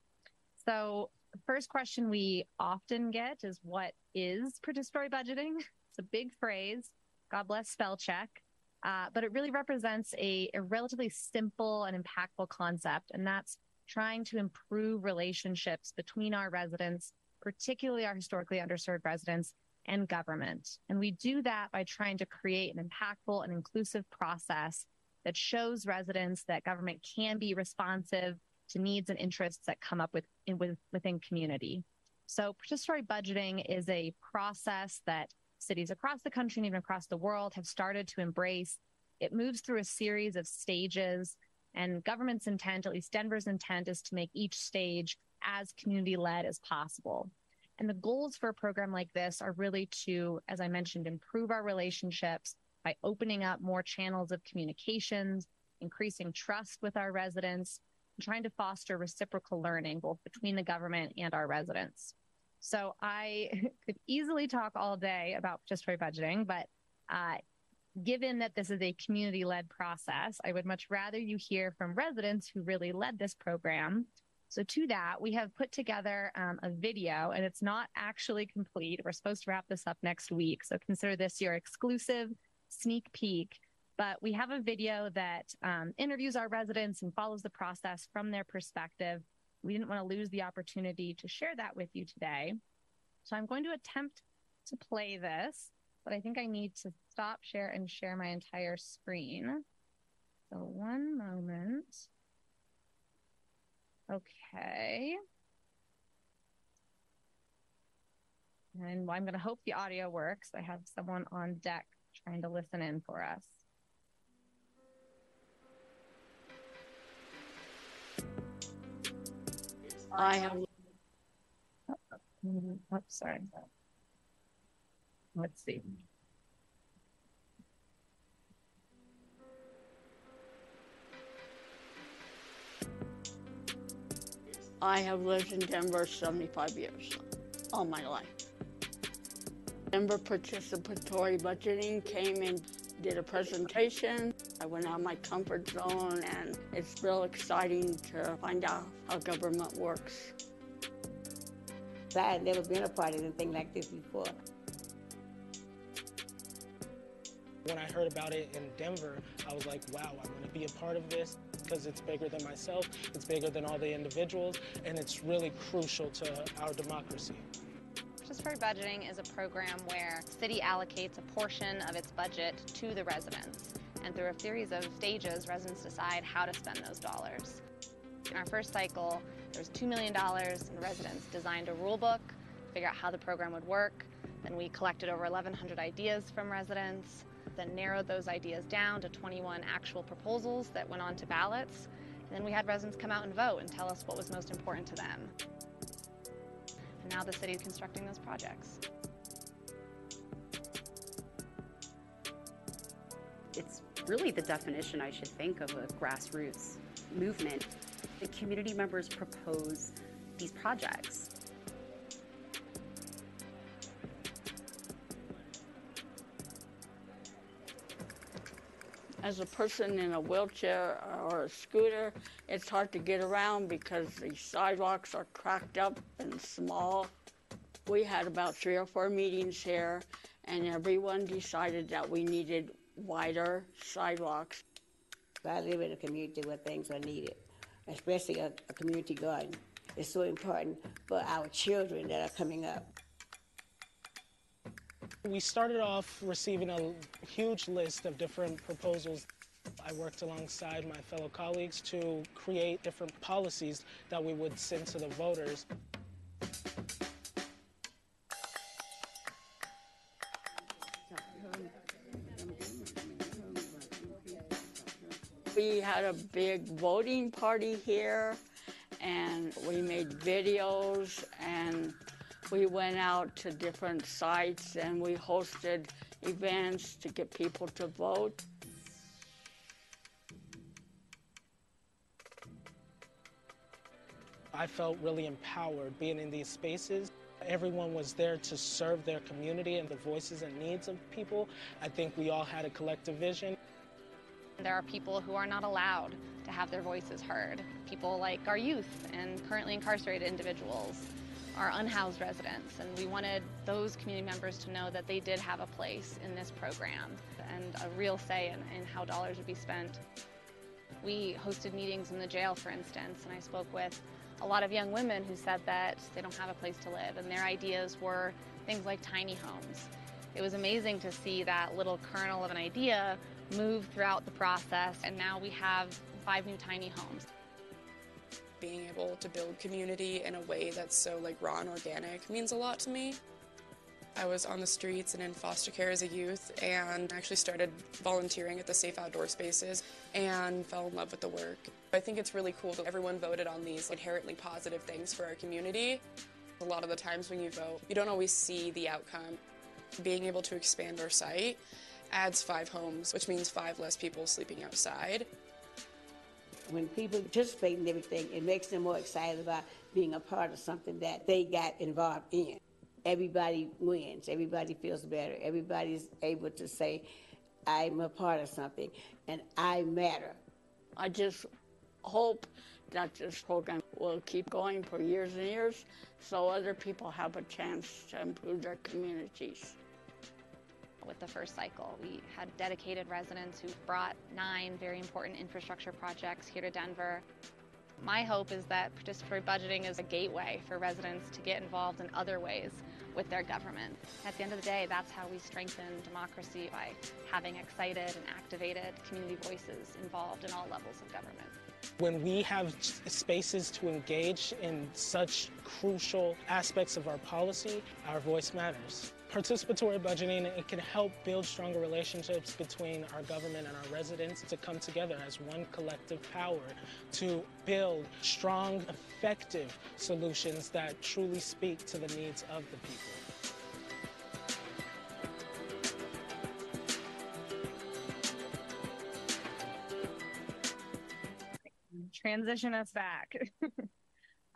So, the first question we often get is what is participatory budgeting? It's a big phrase. God bless spell check. Uh, but it really represents a, a relatively simple and impactful concept, and that's trying to improve relationships between our residents, particularly our historically underserved residents, and government. And we do that by trying to create an impactful and inclusive process that shows residents that government can be responsive to needs and interests that come up with, in, with within community. So participatory budgeting is a process that cities across the country and even across the world have started to embrace. It moves through a series of stages, and government's intent, at least Denver's intent, is to make each stage as community led as possible. And the goals for a program like this are really to, as I mentioned, improve our relationships by opening up more channels of communications, increasing trust with our residents, and trying to foster reciprocal learning both between the government and our residents. So I [laughs] could easily talk all day about participatory budgeting, but uh, given that this is a community led process, I would much rather you hear from residents who really led this program. So, to that, we have put together um, a video, and it's not actually complete. We're supposed to wrap this up next week. So, consider this your exclusive sneak peek. But we have a video that um, interviews our residents and follows the process from their perspective we didn't want to lose the opportunity to share that with you today. So I'm going to attempt to play this, but I think I need to stop share and share my entire screen. So one moment. Okay. And I'm going to hope the audio works. I have someone on deck trying to listen in for us. I have. Mm, Oops, sorry. Let's see. I have lived in Denver 75 years, all my life. Denver Participatory Budgeting came and did a presentation. I went out of my comfort zone, and it's real exciting to find out how government works. I had never been a part of anything like this before. When I heard about it in Denver, I was like, wow, I want to be a part of this because it's bigger than myself, it's bigger than all the individuals, and it's really crucial to our democracy. Participatory budgeting is a program where city allocates a portion of its budget to the residents. And through a series of stages, residents decide how to spend those dollars. In our first cycle, there was $2 million, and residents designed a rule book, figure out how the program would work. Then we collected over 1,100 ideas from residents, then narrowed those ideas down to 21 actual proposals that went on to ballots. And then we had residents come out and vote and tell us what was most important to them. Now the city is constructing those projects. It's really the definition, I should think, of a grassroots movement. The community members propose these projects. As a person in a wheelchair or a scooter, it's hard to get around because the sidewalks are cracked up and small. We had about three or four meetings here, and everyone decided that we needed wider sidewalks. I live in a community where things are needed, especially a, a community garden. It's so important for our children that are coming up. We started off receiving a huge list of different proposals. I worked alongside my fellow colleagues to create different policies that we would send to the voters. We had a big voting party here, and we made videos, and we went out to different sites, and we hosted events to get people to vote. I felt really empowered being in these spaces. Everyone was there to serve their community and the voices and needs of people. I think we all had a collective vision. There are people who are not allowed to have their voices heard. People like our youth and currently incarcerated individuals, our unhoused residents. And we wanted those community members to know that they did have a place in this program and a real say in, in how dollars would be spent. We hosted meetings in the jail, for instance, and I spoke with a lot of young women who said that they don't have a place to live, and their ideas were things like tiny homes. It was amazing to see that little kernel of an idea move throughout the process, and now we have five new tiny homes. Being able to build community in a way that's so like raw and organic means a lot to me. I was on the streets and in foster care as a youth and actually started volunteering at the Safe Outdoor Spaces and fell in love with the work. I think it's really cool that everyone voted on these inherently positive things for our community. A lot of the times when you vote, you don't always see the outcome. Being able to expand our site adds five homes, which means five less people sleeping outside. When people participate in everything, it makes them more excited about being a part of something that they got involved in. Everybody wins, everybody feels better, everybody's able to say, I'm a part of something and I matter. I just hope that this program will keep going for years and years so other people have a chance to improve their communities. With the first cycle, we had dedicated residents who brought nine very important infrastructure projects here to Denver. My hope is that participatory budgeting is a gateway for residents to get involved in other ways with their government. At the end of the day, that's how we strengthen democracy by having excited and activated community voices involved in all levels of government. When we have spaces to engage in such crucial aspects of our policy, our voice matters. Participatory budgeting, it can help build stronger relationships between our government and our residents to come together as one collective power to build strong, effective solutions that truly speak to the needs of the people. transition us back. [laughs]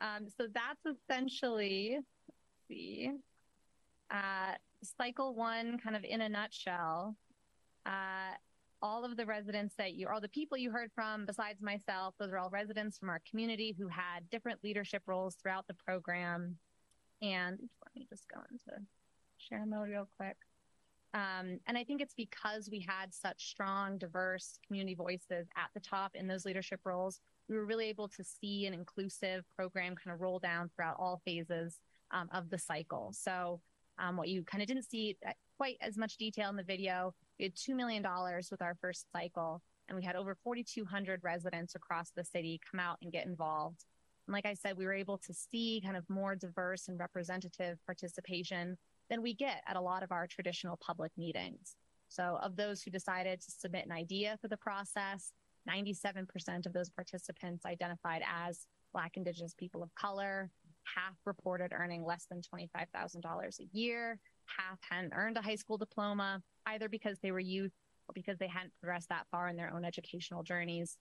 um, so that's essentially, see, uh, cycle one, kind of in a nutshell. Uh, all of the residents that you, all the people you heard from, besides myself, those are all residents from our community who had different leadership roles throughout the program. And let me just go into share mode real quick. Um, and I think it's because we had such strong, diverse community voices at the top in those leadership roles we were really able to see an inclusive program kind of roll down throughout all phases um, of the cycle. So, um, what you kind of didn't see quite as much detail in the video, we had $2 million with our first cycle, and we had over 4,200 residents across the city come out and get involved. And like I said, we were able to see kind of more diverse and representative participation than we get at a lot of our traditional public meetings. So, of those who decided to submit an idea for the process, 97% of those participants identified as Black, Indigenous people of color. Half reported earning less than $25,000 a year. Half hadn't earned a high school diploma, either because they were youth or because they hadn't progressed that far in their own educational journeys.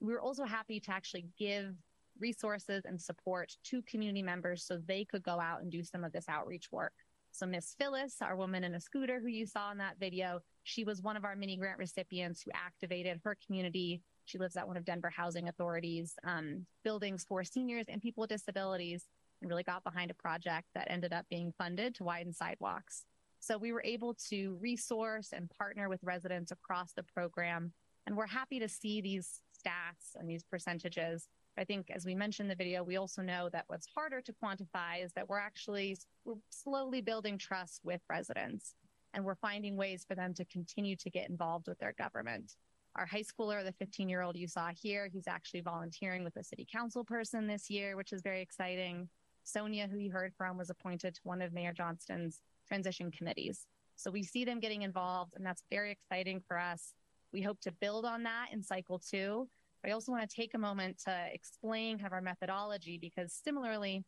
We were also happy to actually give resources and support to community members so they could go out and do some of this outreach work. So Miss Phyllis, our woman in a scooter who you saw in that video, she was one of our mini grant recipients who activated her community she lives at one of Denver Housing Authority's um, buildings for seniors and people with disabilities and really got behind a project that ended up being funded to widen sidewalks. So we were able to resource and partner with residents across the program. And we're happy to see these stats and these percentages. I think, as we mentioned in the video, we also know that what's harder to quantify is that we're actually we're slowly building trust with residents, and we're finding ways for them to continue to get involved with their government. Our high schooler, the 15 year old you saw here, he's actually volunteering with a city council person this year, which is very exciting. Sonia, who you heard from, was appointed to one of Mayor Johnston's transition committees. So we see them getting involved, and that's very exciting for us. We hope to build on that in cycle two. I also want to take a moment to explain kind of our methodology because similarly,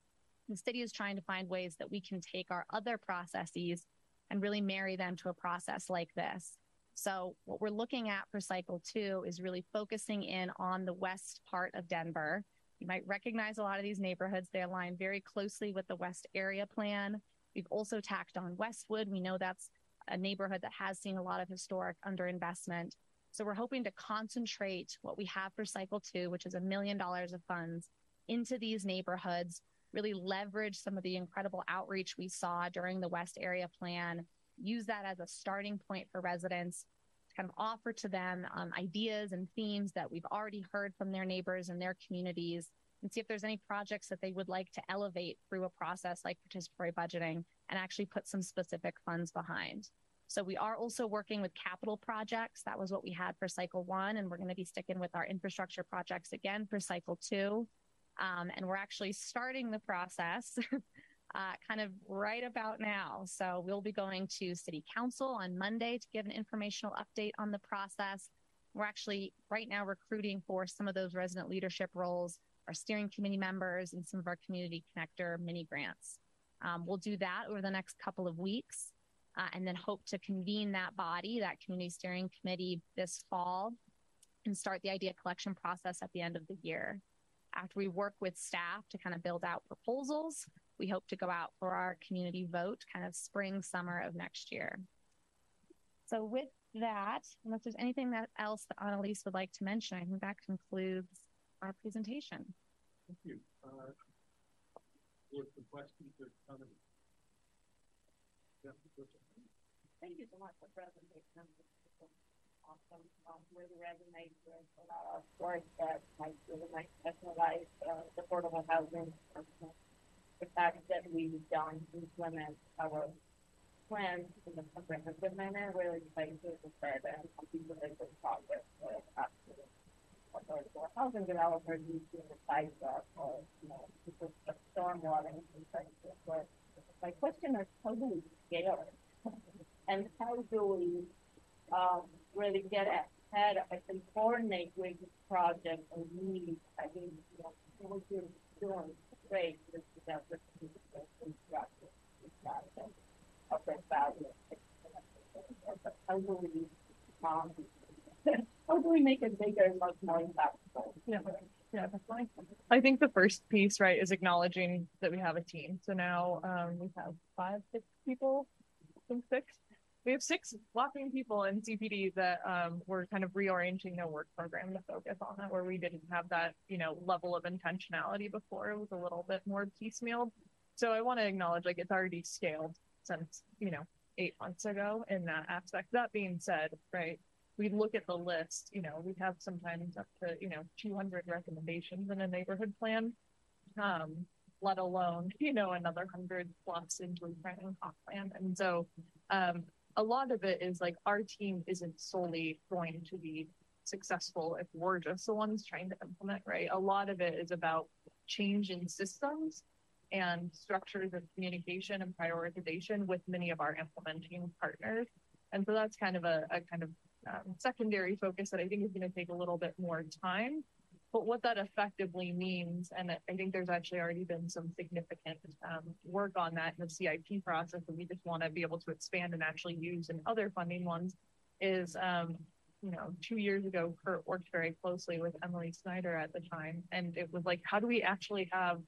the city is trying to find ways that we can take our other processes and really marry them to a process like this. So, what we're looking at for cycle two is really focusing in on the west part of Denver. You might recognize a lot of these neighborhoods. They align very closely with the West Area Plan. We've also tacked on Westwood. We know that's a neighborhood that has seen a lot of historic underinvestment. So, we're hoping to concentrate what we have for cycle two, which is a million dollars of funds, into these neighborhoods, really leverage some of the incredible outreach we saw during the West Area Plan use that as a starting point for residents kind of offer to them um, ideas and themes that we've already heard from their neighbors and their communities and see if there's any projects that they would like to elevate through a process like participatory budgeting and actually put some specific funds behind. So we are also working with capital projects. That was what we had for cycle one, and we're going to be sticking with our infrastructure projects again for cycle two. Um, and we're actually starting the process [laughs] uh, kind of right about now. So we'll be going to City Council on Monday to give an informational update on the process. We're actually right now recruiting for some of those resident leadership roles, our steering committee members, and some of our community connector mini grants. Um, we'll do that over the next couple of weeks uh, and then hope to convene that body, that community steering committee, this fall and start the idea collection process at the end of the year. After we work with staff to kind of build out proposals, we hope to go out for our community vote kind of spring, summer of next year. So with that, unless there's anything that else that Annalise would like to mention, I think that concludes our presentation. Thank you. Uh, with the questions or comments? Thank you so much for the presentation. Awesome. Um, really resonates with a lot of work that might really might specialize uh, affordable housing the fact that we've done implement our plans in a comprehensive manner, really excited to refer to and people that good progress with absolutely. Affordable housing developers do the sidewalk or, you know, people of stormwater and things like this. My question is, how do we scale it? [laughs] And how do we, um, really get ahead and coordinate with the project and need, I think, you know, what you're doing great with How do we, make it bigger? Yeah, yeah, definitely. I think the first piece, right, is acknowledging that we have a team. So now um, we have five, six people, think six. We have six walking people in CPD that um, were kind of reorienting their work program to focus on that, where we didn't have that, you know, level of intentionality before. It was a little bit more piecemeal. So I want to acknowledge, like, it's already scaled since, you know, eight months ago in that aspect. That being said, right, we look at the list, you know, we have sometimes up to, you know, 200 recommendations in a neighborhood plan, um, let alone, you know, another 100 plus in blueprint and comp plan. And so um, a lot of it is like our team isn't solely going to be successful if we're just the ones trying to implement, right? A lot of it is about change in systems and structures of communication and prioritization with many of our implementing partners. And so that's kind of a, a kind of um, secondary focus that I think is going to take a little bit more time. But what that effectively means, and I think there's actually already been some significant um, work on that in the CIP process and we just want to be able to expand and actually use in other funding ones, is um, you know, two years ago, Kurt worked very closely with Emily Snyder at the time. And it was like, how do we actually have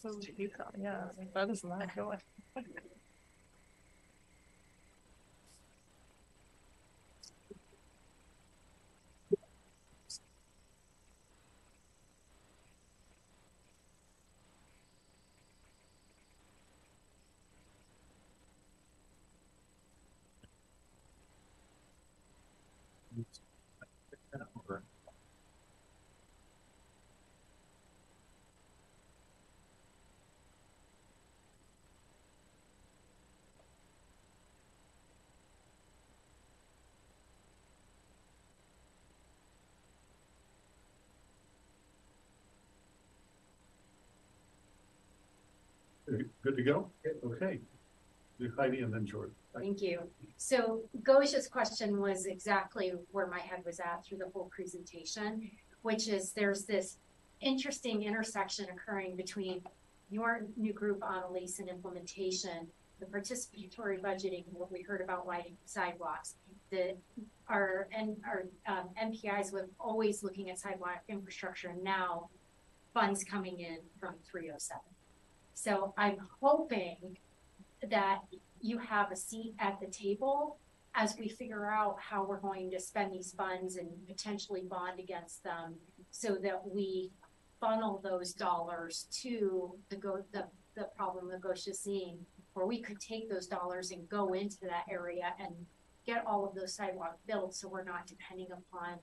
So Utah, yeah, that is not going. [laughs] Good to go? Okay. Heidi and then Jordan. Thank you. So Gosia's question was exactly where my head was at through the whole presentation, which is there's this interesting intersection occurring between your new group on lease and implementation, the participatory budgeting, what we heard about widening sidewalks, the our and our um, NPIs were always looking at sidewalk infrastructure. and Now, funds coming in from 307. So I'm hoping that you have a seat at the table as we figure out how we're going to spend these funds and potentially bond against them so that we funnel those dollars to the go the, the problem that Gosia's seeing, where we could take those dollars and go into that area and get all of those sidewalk built so we're not depending upon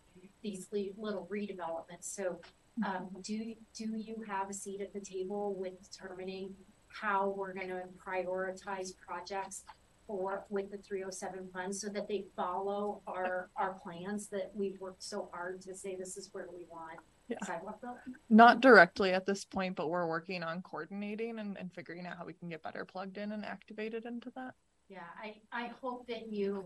these little redevelopments. So um, do do you have a seat at the table with determining how we're going to prioritize projects for with the 307 funds so that they follow our our plans that we've worked so hard to say this is where we want Yeah. sidewalk built? Not directly at this point, but we're working on coordinating and, and figuring out how we can get better plugged in and activated into that. Yeah, I, I hope that you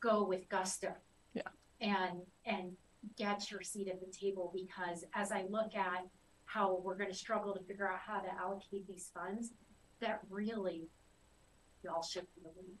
go with gusto. Yeah. And, and get your seat at the table because as I look at how we're gonna struggle to figure out how to allocate these funds, that really y'all should be the lead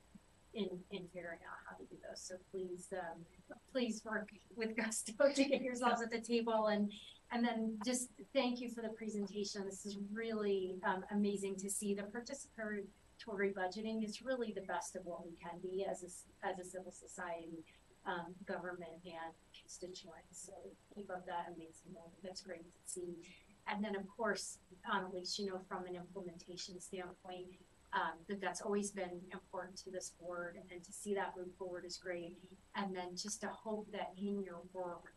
in, in figuring out how to do those. So please, um, please work with gusto to get yourselves at the table and, and then just thank you for the presentation. This is really, um, amazing to see the participatory budgeting is really the best of what we can be as a, as a civil society, um, government and constituents. So keep up that amazing work. That's great to see. And then, of course, um, at least, you know, from an implementation standpoint, um, that that's always been important to this board and then to see that move forward is great. And then just to hope that in your work,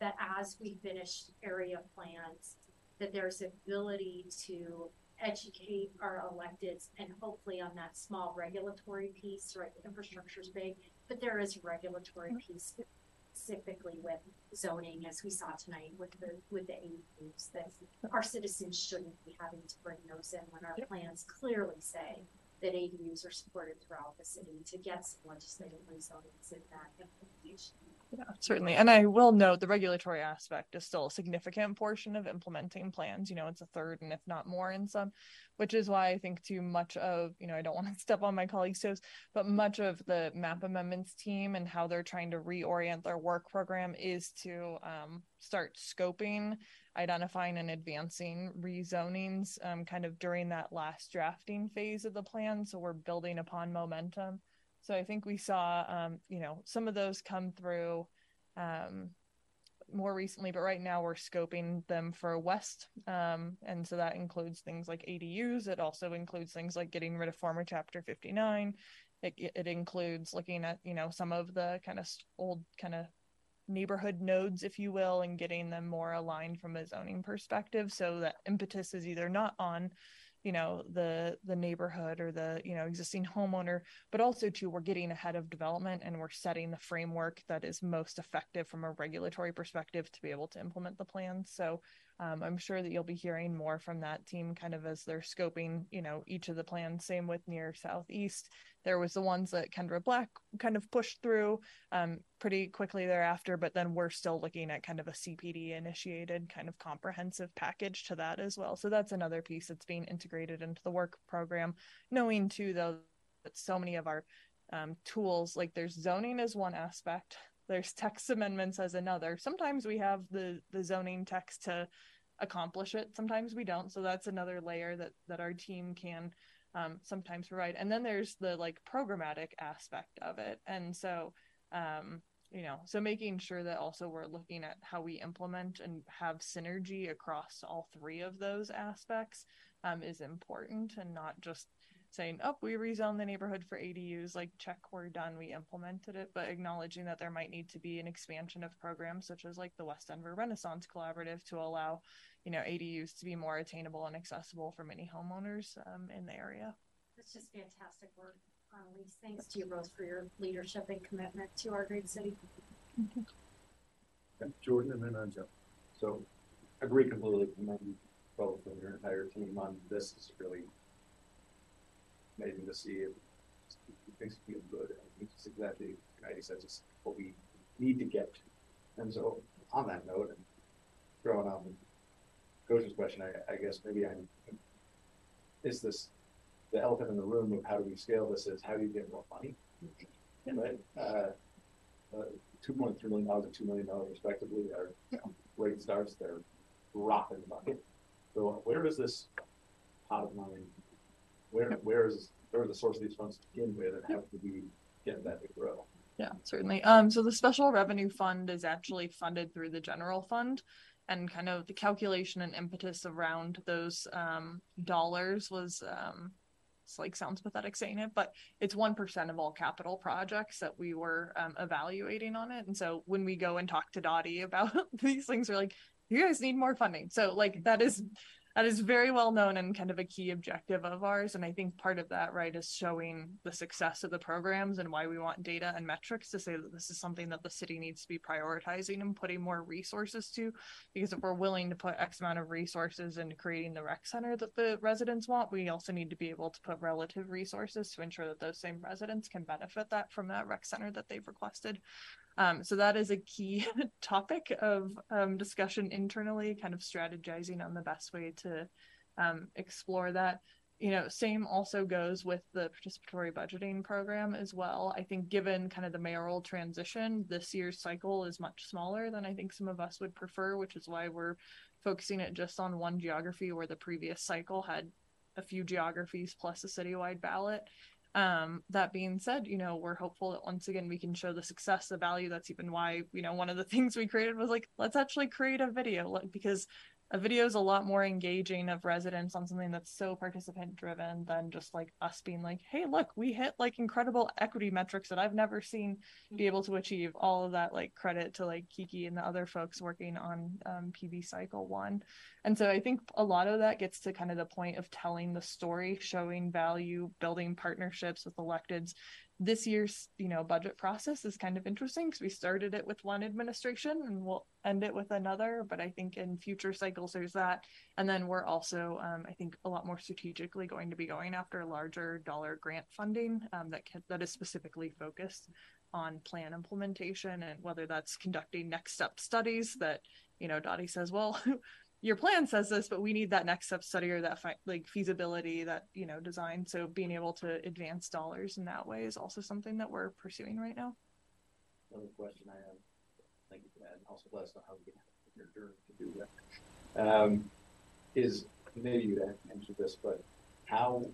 that as we finish area plans, that there's ability to educate our electeds and hopefully on that small regulatory piece, right? Infrastructure is big, but there is a regulatory piece specifically with zoning, as we saw tonight with the, with the ADUs, that our citizens shouldn't be having to bring those in when our plans clearly say that ADUs are supported throughout the city to get some legislative resilience in that implementation. Yeah, certainly. And I will note the regulatory aspect is still a significant portion of implementing plans. You know, it's a third and if not more in some, which is why I think too much of, you know, I don't want to [laughs] step on my colleagues' toes, but much of the map amendments team and how they're trying to reorient their work program is to um, start scoping, identifying and advancing rezonings um, kind of during that last drafting phase of the plan. So we're building upon momentum. So I think we saw, um, you know, some of those come through um, more recently, but right now we're scoping them for West. Um, and so that includes things like ADUs. It also includes things like getting rid of former Chapter 59. It, it includes looking at, you know, some of the kind of old kind of neighborhood nodes, if you will, and getting them more aligned from a zoning perspective. So that impetus is either not on you know the the neighborhood or the you know existing homeowner but also too we're getting ahead of development and we're setting the framework that is most effective from a regulatory perspective to be able to implement the plan. So um, i'm sure that you'll be hearing more from that team kind of as they're scoping you know each of the plans. Same with near southeast. There was the ones that kendra black kind of pushed through um, pretty quickly thereafter but then we're still looking at kind of a cpd initiated kind of comprehensive package to that as well. So that's another piece that's being integrated into the work program knowing too though that so many of our um, tools like there's zoning as one aspect there's text amendments as another sometimes we have the the zoning text to accomplish it. Sometimes we don't. So that's another layer that that our team can um, sometimes provide. And then there's the like programmatic aspect of it. And so um, you know, so making sure that also we're looking at how we implement and have synergy across all three of those aspects um, is important and not just saying, oh, we rezoned the neighborhood for ADUs, like check, we're done, we implemented it, but acknowledging that there might need to be an expansion of programs such as like the West Denver Renaissance Collaborative to allow, you know, ADUs to be more attainable and accessible for many homeowners um, in the area. That's just fantastic work, Annalise. Thanks to you both for your leadership and commitment to our great city. Thank Jordan and then Anjel. So agree completely, commend you both and your entire team on this is really amazing to see makes me feel good. It's exactly, Heidi said, just what we need to get to. And so on that note, and throwing out Coach's question, I, I guess maybe I'm, is this the elephant in the room of how do we scale this is how do you get more money? Right? Uh, uh, two point three million dollars and two million dollars respectively are great starts. They're in the bucket. So where does this pot of money? Where where is where are the source of these funds to begin with, and how do we get that to grow? Yeah, certainly. Um, so the special revenue fund is actually funded through the general fund, and kind of the calculation and impetus around those um, dollars was um, it's like sounds pathetic saying it, but it's one percent of all capital projects that we were um, evaluating on it. And so when we go and talk to DOTI about [laughs] these things, we're like, you guys need more funding. So like that is that is very well known and kind of a key objective of ours. And I think part of that, right, is showing the success of the programs and why we want data and metrics to say that this is something that the city needs to be prioritizing and putting more resources to. Because if we're willing to put X amount of resources into creating the rec center that the residents want, we also need to be able to put relative resources to ensure that those same residents can benefit that from that rec center that they've requested. Um, so that is a key [laughs] topic of um, discussion internally, kind of strategizing on the best way to um, explore that. You know, same also goes with the participatory budgeting program as well. I think, given kind of the mayoral transition, this year's cycle is much smaller than I think some of us would prefer, which is why we're focusing it just on one geography where the previous cycle had a few geographies plus a citywide ballot. Um, that being said, you know, we're hopeful that once again we can show the success, the value. That's even why, you know, one of the [laughs] things we created was like, let's actually create a video, like because a video is a lot more engaging of residents on something that's so participant driven than just like us being like hey look we hit like incredible equity metrics that i've never seen be able to achieve. All of that like credit to like kiki and the other folks working on um, pb cycle one. And so i think a lot of that gets to kind of the point of telling the story showing value building partnerships with electeds this year's you know budget process is kind of interesting because we started it with one administration and we'll end it with another but i think in future cycles there's that. And then we're also um, i think a lot more strategically going to be going after larger dollar grant funding um, that can, that is specifically focused on plan implementation and whether that's conducting next step studies that you know DOTI says well [laughs] your plan says this, but we need that next step study or that fi- like feasibility, that you know design. So being able to advance dollars in that way is also something that we're pursuing right now. Another question I have, thank you for that, and also let us know how we can your journey to do that. Um, is maybe you answered this, but how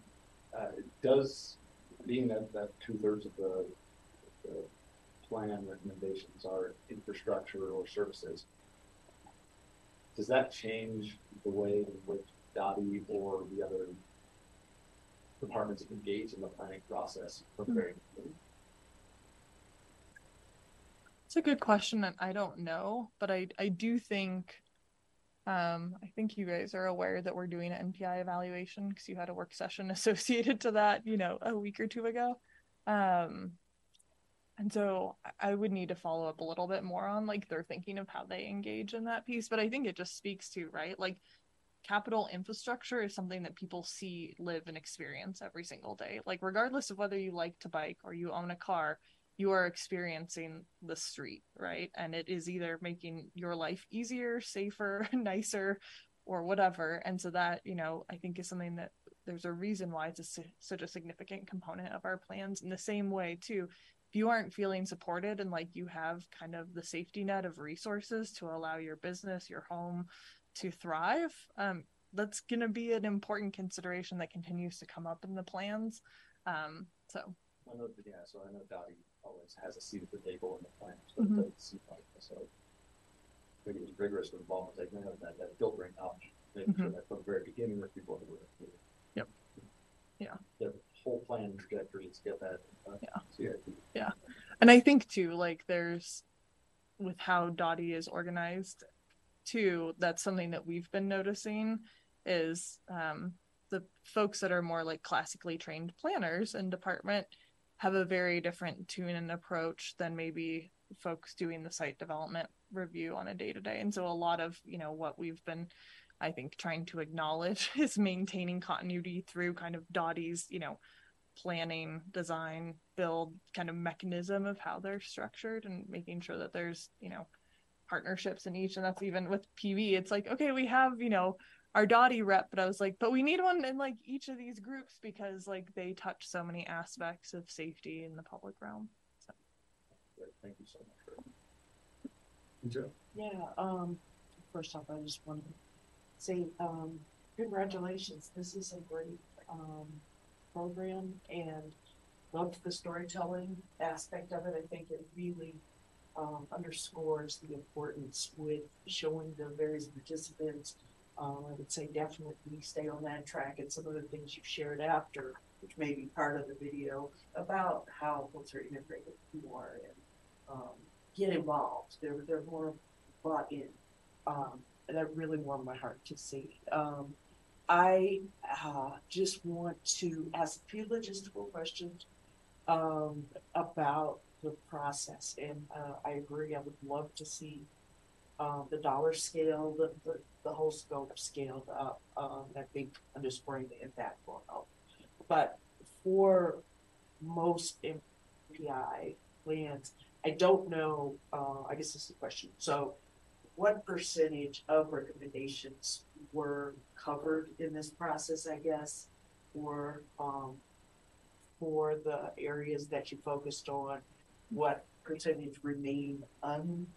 uh, does being that that two thirds of the, the plan recommendations are infrastructure or services? Does that change the way in which DOTI or the other departments engage in the planning process Hmm. It's a good question, and I don't know, but I I do think, um, I think you guys are aware that we're doing an NPI evaluation because you had a work session [laughs] associated to that, you know, a week or two ago. Um, and so I- would need to follow up a little bit more on like their thinking of how they engage in that piece. But I think it just speaks to, right? Like capital infrastructure is something that people see, live, and experience every single day. Like, regardless of whether you like to bike or you own a car, you are experiencing the street, right? And it is either making your life easier, safer, [laughs] nicer, or whatever. And so that, you know, I think is something that there's a reason why it's a, such a significant component of our plans. In the same way, too, if you aren't feeling supported and like you have kind of the safety net of resources to allow your business, your home, to thrive. Um, that's going to be an important consideration that continues to come up in the plans. Um, so. I know, yeah, so I know DOTI always has a seat at the table in the plan, so Mhm. it doesn't seem like, so. I think it was rigorous with involvement, like, man, that, that filtering out, making sure that from the very beginning with people who were. who were- Yep. Yeah. Whole plan trajectory is get that. uh, CIP. Yeah. And I think too, like there's with how DOTI is organized too, that's something that we've been noticing is um the folks that are more like classically trained planners in department have a very different tune and approach than maybe folks doing the site development review on a day to day. And so a lot of, you know, what we've been I think trying to acknowledge [laughs] is maintaining continuity through kind of DOTI's, you know, planning, design, build kind of mechanism of how they're structured and making sure that there's, you know, partnerships in each. And that's even with PB. It's like, okay, we have, you know, our Dottie rep, but I was like, but we need one in like each of these groups because like they touch so many aspects of safety in the public realm. So. Great, Thank you so much. for- Joe? Yeah, um, first off, I just want to say, um, congratulations. This is a great, um, program and loved the storytelling aspect of it. I think it really, um, underscores the importance with showing the various participants. Um, I would say definitely stay on that track and some of the things you shared after, which may be part of the video, about how folks are integrated more and, um, get involved. They're, they're more bought in. Um, that really warmed my heart to see. Um, I uh, just want to ask a few logistical questions um, about the process. And uh, I agree, I would love to see um, the dollar scale, the, the, the whole scope scaled up. Um, I think underscoring the impact help. But for most NPI plans, I don't know, uh, I guess this is the question. So what percentage of recommendations were covered in this process, I guess, or um, for the areas that you focused on, what percentage remain undone,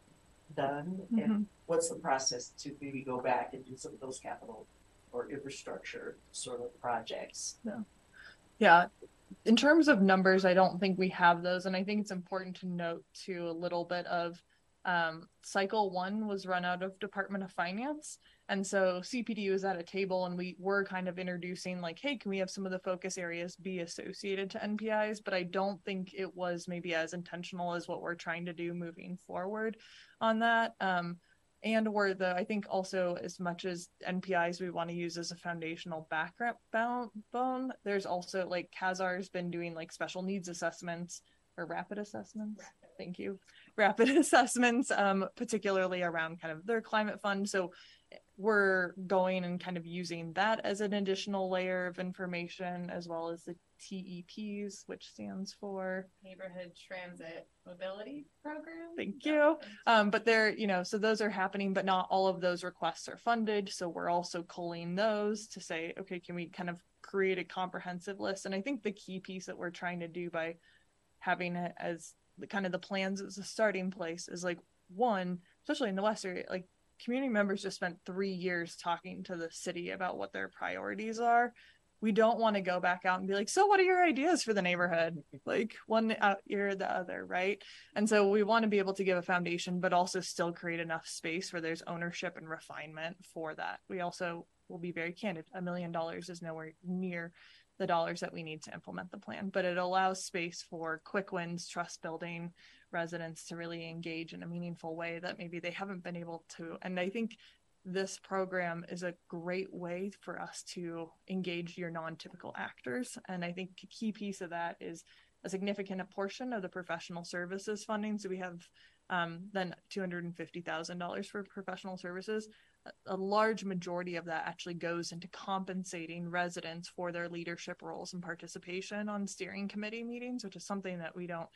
Mhm. and what's the process to maybe go back and do some of those capital or infrastructure sort of projects? Yeah. Yeah. In terms of numbers, I don't think we have those. And I think it's important to note too a little bit of um, cycle one was run out of Department of Finance. And so CPD was at a table and we were kind of introducing like, hey, can we have some of the focus areas be associated to NPIs? But I don't think it was maybe as intentional as what we're trying to do moving forward on that. Um, and or the i think also as much as npis we want to use as a foundational backbone there's also like CASR's been doing like special needs assessments or rapid assessments thank you rapid [laughs] assessments um, particularly around kind of their climate fund so we're going and kind of using that as an additional layer of information as well as the teps which stands for Neighborhood Transit Mobility Program. Thank you. Um, but they're, you know, so those are happening, but not all of those requests are funded. So we're also culling those to say, okay, can we kind of create a comprehensive list? And I think the key piece that we're trying to do by having it as the kind of the plans as a starting place is like one, especially in the West area, like community members just spent three years talking to the city about what their priorities are we don't want to go back out and be like, so what are your ideas for the neighborhood? [laughs] Like one out ear the other, right? And so we want to be able to give a foundation, but also still create enough space where there's ownership and refinement for that. We also will be very candid. A million dollars is nowhere near the dollars that we need to implement the plan, but it allows space for quick wins, trust building, residents to really engage in a meaningful way that maybe they haven't been able to. And I think this program is a great way for us to engage your non-typical actors. And i think a key piece of that is a significant portion of the professional services funding. So we have um, then $250000 for professional services a large majority of that actually goes into compensating residents for their leadership roles and participation on steering committee meetings which is something that we don't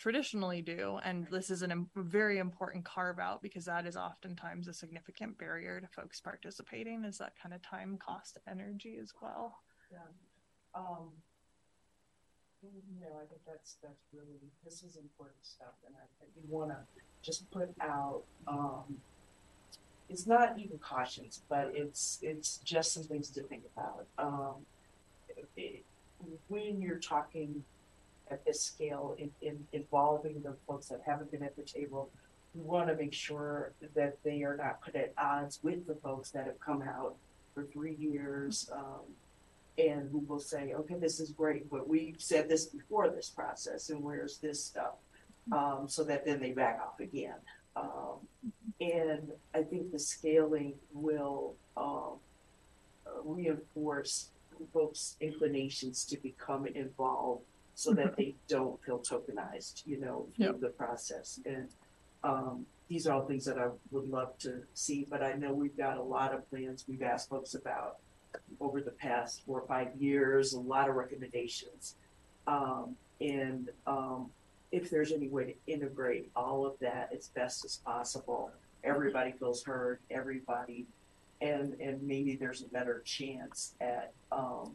traditionally do. And this is a very important carve out because that is oftentimes a significant barrier to folks participating is that kind of time, cost, energy as well. Yeah. Um, I think that's that's really this is important stuff, and I think want to just put out um, it's not even cautions, but it's, it's just some things to think about. Um, it- when you're talking at this scale in, in involving the folks that haven't been at the table, we want to make sure that they are not put at odds with the folks that have come out for three years, um, and who will say, okay, this is great, but we said this before this process, and where's this stuff? Um, so that then they back off again. Um, and I think the scaling will, um, reinforce folks' inclinations to become involved so that they don't feel tokenized, you know, through Yep. the process. And, um, these are all things that I would love to see, but I know we've got a lot of plans we've asked folks about over the past four or five years, a lot of recommendations. Um, and, um, if there's any way to integrate all of that as best as possible, everybody feels heard, everybody, and, and maybe there's a better chance at, um,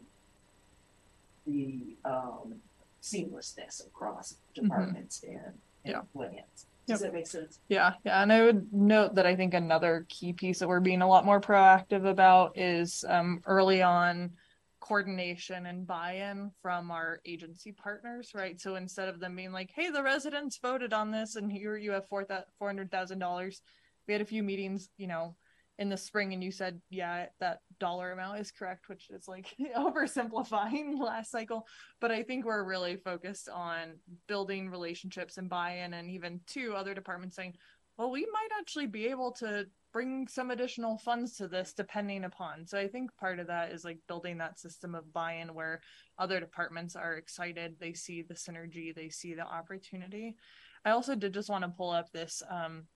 the, um, seamlessness across departments and, and Yeah. plans. Does that make sense? Yeah, yeah, and I would note that I think another key piece that we're being a lot more proactive about is um, early on coordination and buy-in from our agency partners, right? So instead of them being like, "Hey, the residents voted on this, and here you have four four hundred thousand dollars," we had a few meetings, you know, in the spring, and you said, "Yeah, that dollar amount is correct," which is like [laughs] oversimplifying [laughs] last cycle. But I think we're really focused on building relationships and buy-in, and even two other departments saying, "Well, we might actually be able to." bring some additional funds to this depending upon. So I think part of that is like building that system of buy-in where other departments are excited, they see the synergy, they see the opportunity. I also did just want to pull up this um,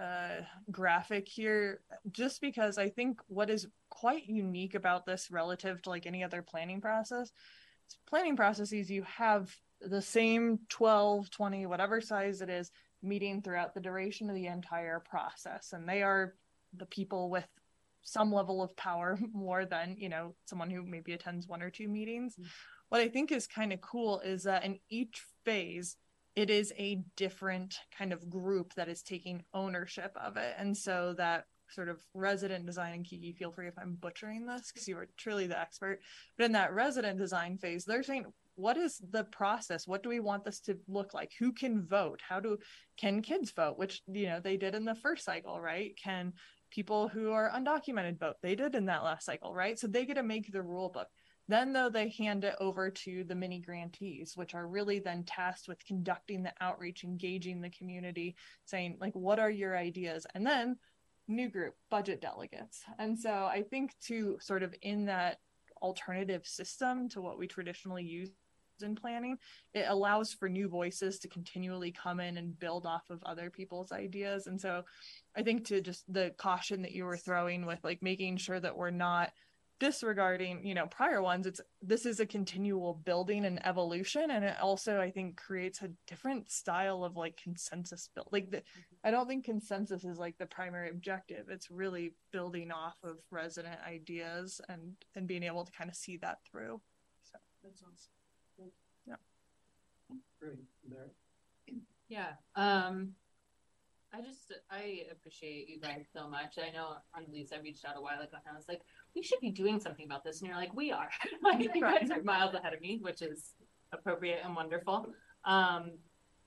uh, graphic here, just because I think what is quite unique about this relative to like any other planning process, planning processes, you have the same 12, 20, whatever size it is, meeting throughout the duration of the entire process. And they are the people with some level of power [laughs] more than, you know, someone who maybe attends one or two meetings. Mm-hmm. What I think is kind of cool is that in each phase, it is a different kind of group that is taking ownership of it. And so that sort of resident design and Kiki, feel free if I'm butchering this because you are truly the expert. But in that resident design phase, they're saying, what is the process? What do we want this to look like? Who can vote? How do can kids vote? Which you know they did in the first cycle, right? Can people who are undocumented vote? They did in that last cycle, right? So they get to make the rule book. Then, though, they hand it over to the mini grantees, which are really then tasked with conducting the outreach, engaging the community, saying, like, what are your ideas? And then new group, budget delegates. And so I think to sort of in that alternative system to what we traditionally use in planning, it allows for new voices to continually come in and build off of other people's ideas. And so I think to just the caution that you were throwing with like making sure that we're not disregarding you know prior ones it's this is a continual building and evolution and it also i think creates a different style of like consensus build like the, i don't think consensus is like the primary objective it's really building off of resident ideas and and being able to kind of see that through so that's awesome yeah Great. There. Yeah. Um I just I appreciate you guys so much. I know Annalise, I reached out a while ago and I was like, we should be doing something about this. And you're like, we are. [laughs] like you guys are miles ahead of me, which is appropriate and wonderful. Um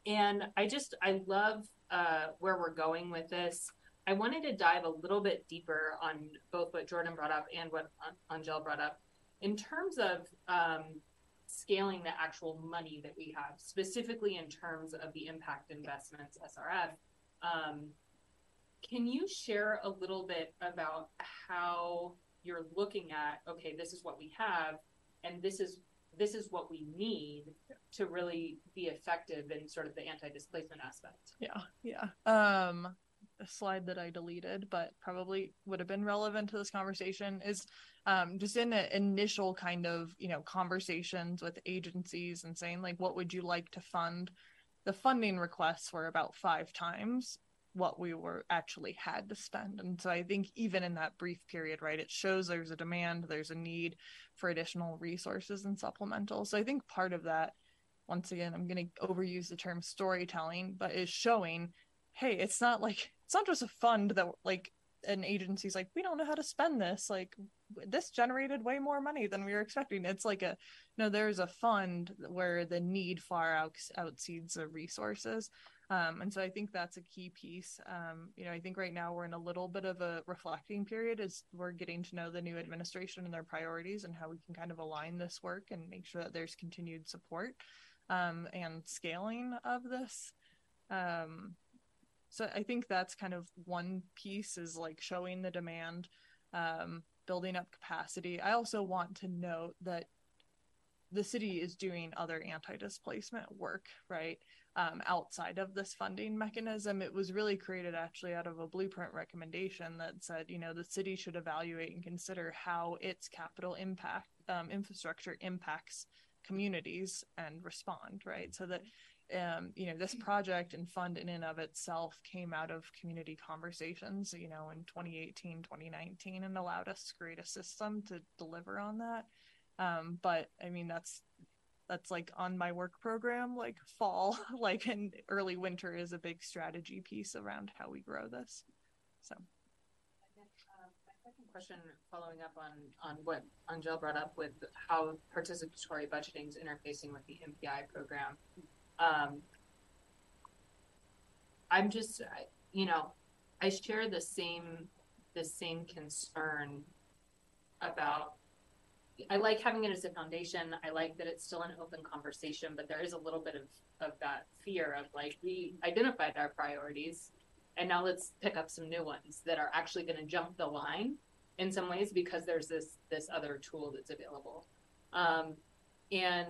and I just I love uh where we're going with this. I wanted to dive a little bit deeper on both what Jordan brought up and what Angel brought up in terms of um, scaling the actual money that we have, specifically in terms of the impact investments, SRF. Um, can you share a little bit about how you're looking at, okay, this is what we have, and this is this is what we need to really be effective in sort of the anti-displacement aspect. Yeah, yeah. Um, a slide that I deleted, but probably would have been relevant to this conversation is um, just in an initial kind of you know conversations with agencies and saying like, what would you like to fund? The funding requests were about five times what we were actually had to spend. And so I think even in that brief period, right, it shows there's a demand, there's a need for additional resources and supplemental. So I think part of that, once again, I'm going to overuse the term storytelling, but is showing, hey, it's not like it's not just a fund that like an agency's like, we don't know how to spend this. Like this generated way more money than we were expecting. It's like a no, there's a fund where the need far out outseeds the resources. Um, and so I think that's a key piece. Um, you know, I think right now we're in a little bit of a reflecting period as we're getting to know the new administration and their priorities and how we can kind of align this work and make sure that there's continued support um, and scaling of this. Um, so I think that's kind of one piece is like showing the demand, um, building up capacity. I also want to note that the city is doing other anti-displacement work, right? Um, outside of this funding mechanism, it was really created actually out of a blueprint recommendation that said, you know, the city should evaluate and consider how its capital impact um, infrastructure impacts communities and respond, right? So that um, you know, this project and fund in and of itself came out of community conversations, you know, in 2018, 2019, and allowed us to create a system to deliver on that. Um, but I mean, that's that's like on my work program, like fall, [laughs] like in early winter is a big strategy piece around how we grow this. So. Second question, following up on on what Angel brought up with how participatory budgeting is interfacing with the NPI program um, I'm just, you know, I share the same the same concern about. I like having it as a foundation. I like that it's still an open conversation, but there is a little bit of of that fear of like we identified our priorities, and now let's pick up some new ones that are actually going to jump the line in some ways because there's this this other tool that's available. Um, and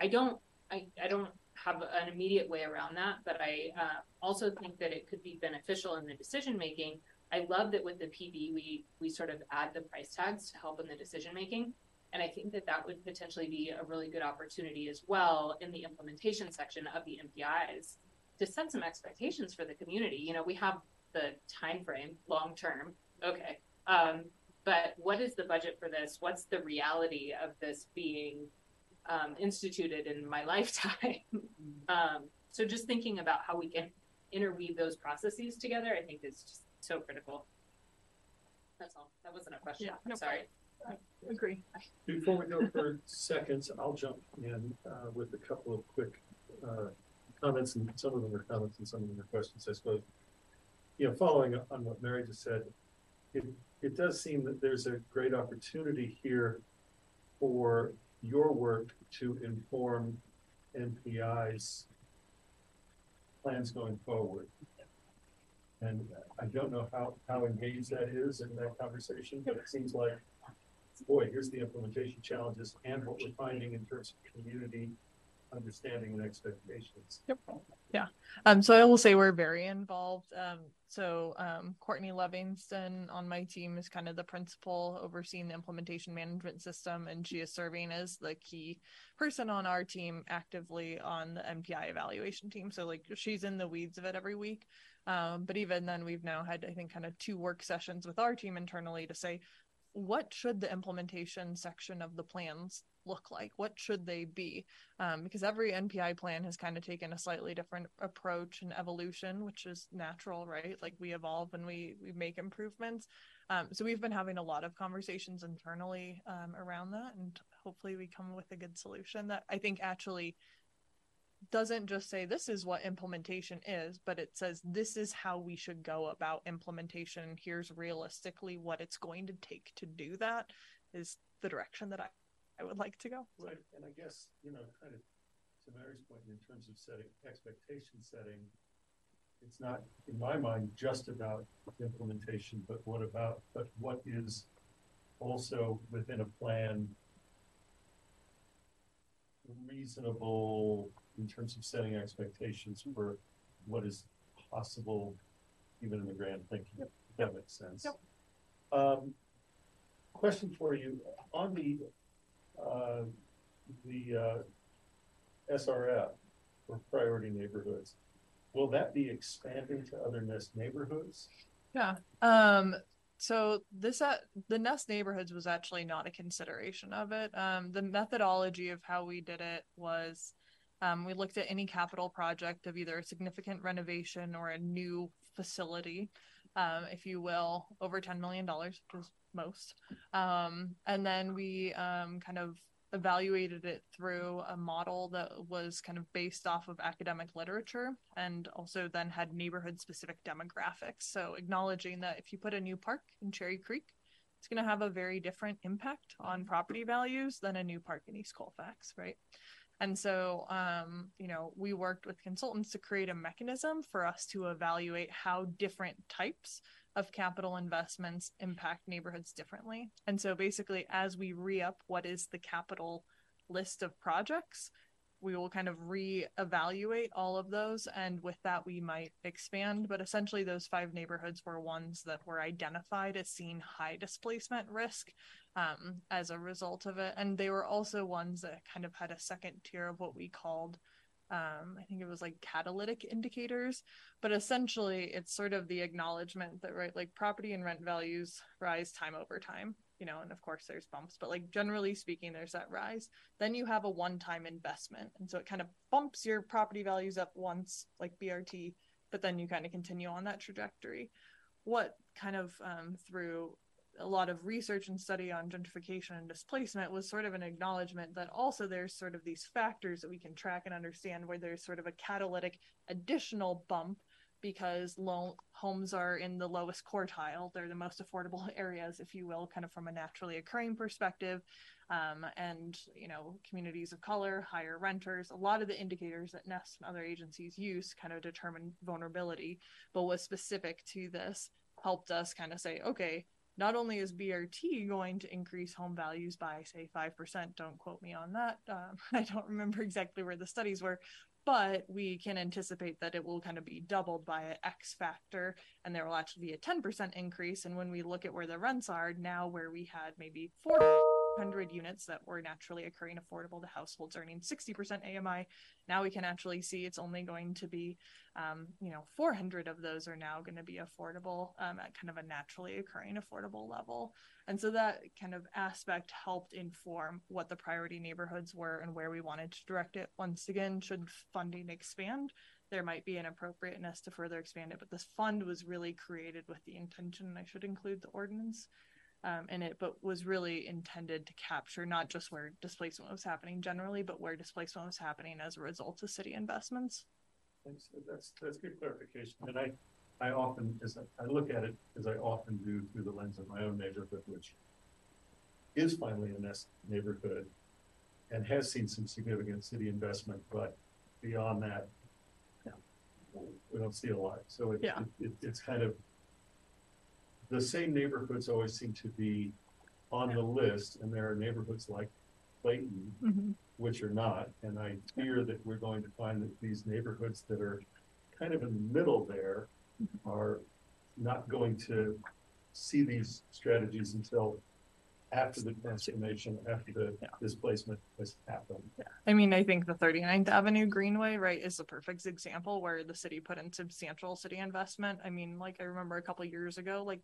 I don't I, I don't have an immediate way around that, but I uh, also think that it could be beneficial in the decision making. I love that with the PB we we sort of add the price tags to help in the decision making, and I think that that would potentially be a really good opportunity as well in the implementation section of the NPIs to set some expectations for the community. You know, we have the time frame long term, okay, um, but what is the budget for this? What's the reality of this being um, instituted in my [laughs] lifetime. um, so just thinking about how we can interweave those processes together, I think is just so critical. That's all. That wasn't a question. Yeah, no Sorry. I agree. Before we go for seconds, I'll jump in uh, with a couple of quick uh, comments, and some of them are comments and some of them are questions, I suppose. You know, following on what Mary just said, it, it does seem that there's a great opportunity here for your work to inform NPI's plans going forward. And I don't know how, how engaged that is in that conversation, but it seems like, boy, here's the implementation challenges and what we're finding in terms of community understanding and expectations. Yep. Yeah. Um, so I will say we're very involved. Um, so um, Courtney Livingston on my team is kind of the principal overseeing the implementation management system, and she is serving as the key person on our team actively on the NPI evaluation team. So like she's in the weeds of it every week. Um, but even then, we've now had I think kind of two work sessions with our team internally to say what should the implementation section of the plans look like? What should they be? Um, because every NPI plan has kind of taken a slightly different approach and evolution, which is natural, right? Like we evolve and we we make improvements. Um, so we've been having a lot of conversations internally um, around that, and hopefully we come with a good solution that I think actually doesn't just say this is what implementation is, but it says this is how we should go about implementation. Here's realistically what it's going to take to do that is the direction that I I would like to go. Right, and I guess you know, kind of to Mary's point, in terms of setting expectation setting, it's not in my mind just about implementation, but what about but what is also within a plan reasonable in terms of setting expectations for what is possible even in the grand thinking. Yep. That makes sense. Yep. Um, question for you on the uh, the uh, SRF for priority neighborhoods. Will that be expanding to other NEST neighborhoods? Yeah. Um, so this uh, the NEST neighborhoods was actually not a consideration of it. Um, the methodology of how we did it was um, we looked at any capital project of either a significant renovation or a new facility um, if you will, over $10 million, which is most. Um, and then we um, kind of evaluated it through a model that was kind of based off of academic literature and also then had neighborhood specific demographics. So, acknowledging that if you put a new park in Cherry Creek, it's going to have a very different impact on property values than a new park in East Colfax, right? And so, um, you know, we worked with consultants to create a mechanism for us to evaluate how different types of capital investments impact neighborhoods differently. And so, basically, as we re up what is the capital list of projects, we will kind of re-evaluate all of those. And with that we might expand. But essentially those five neighborhoods were ones that were identified as seeing high displacement risk um, as a result of it. And they were also ones that kind of had a second tier of what we called um, I think it was like catalytic indicators, but essentially it's sort of the acknowledgement that right, like property and rent values rise time over time you know, and of course there's bumps, but like generally speaking, there's that rise. Then you have a one time investment. And so it kind of bumps your property values up once, like BRT, but then you kind of continue on that trajectory. What kind of um, through a lot of research and study on gentrification and displacement was sort of an acknowledgement that also there's sort of these factors that we can track and understand where there's sort of a catalytic additional bump because low homes are in the lowest quartile. They're the most affordable [laughs] areas, if you will, kind of from a naturally occurring perspective. Um, and, you know, communities of color, higher renters, a lot of the indicators that NEST and other agencies use kind of determine vulnerability, but was specific to this helped us kind of say, okay, not only is BRT going to increase home values by, say, 5%, don't quote me on that. Um, [laughs] I don't remember exactly where the studies were, but we can anticipate that it will kind of be doubled by an X factor and there will actually be a 10% increase. And when we look at where the rents are now, where we had maybe 400 units that were naturally occurring affordable to households earning 60% AMI, now we can actually see it's only going to be, um, you know, 400 of those are now going to be affordable um, at kind of a naturally occurring affordable level. And so that kind of aspect helped inform what the priority neighborhoods were and where we wanted to direct it. Once again, should funding expand, there might be an appropriateness to further expand it. But this fund was really created with the intention, I should include the ordinance um, in it, but was really intended to capture not just where displacement was happening generally, but where displacement was happening as a result of city investments. Thanks. That's, that's good clarification. And I, I often, as I, I look at it, as I often do through the lens of my own neighborhood, which is finally a NEST neighborhood and has seen some significant city investment, but beyond that, we don't see a lot. So it, Yeah. it, it, it's kind of the same neighborhoods always seem to be on the list, and there are neighborhoods like Clayton, Mhm. which are not. And I fear that we're going to find that these neighborhoods that are kind of in the middle there are not going to see these strategies until after the transformation, after the displacement has happened. I mean, I think the 39th Avenue Greenway, right, is the perfect example where the city put in substantial city investment. I mean, like I remember a couple years ago, like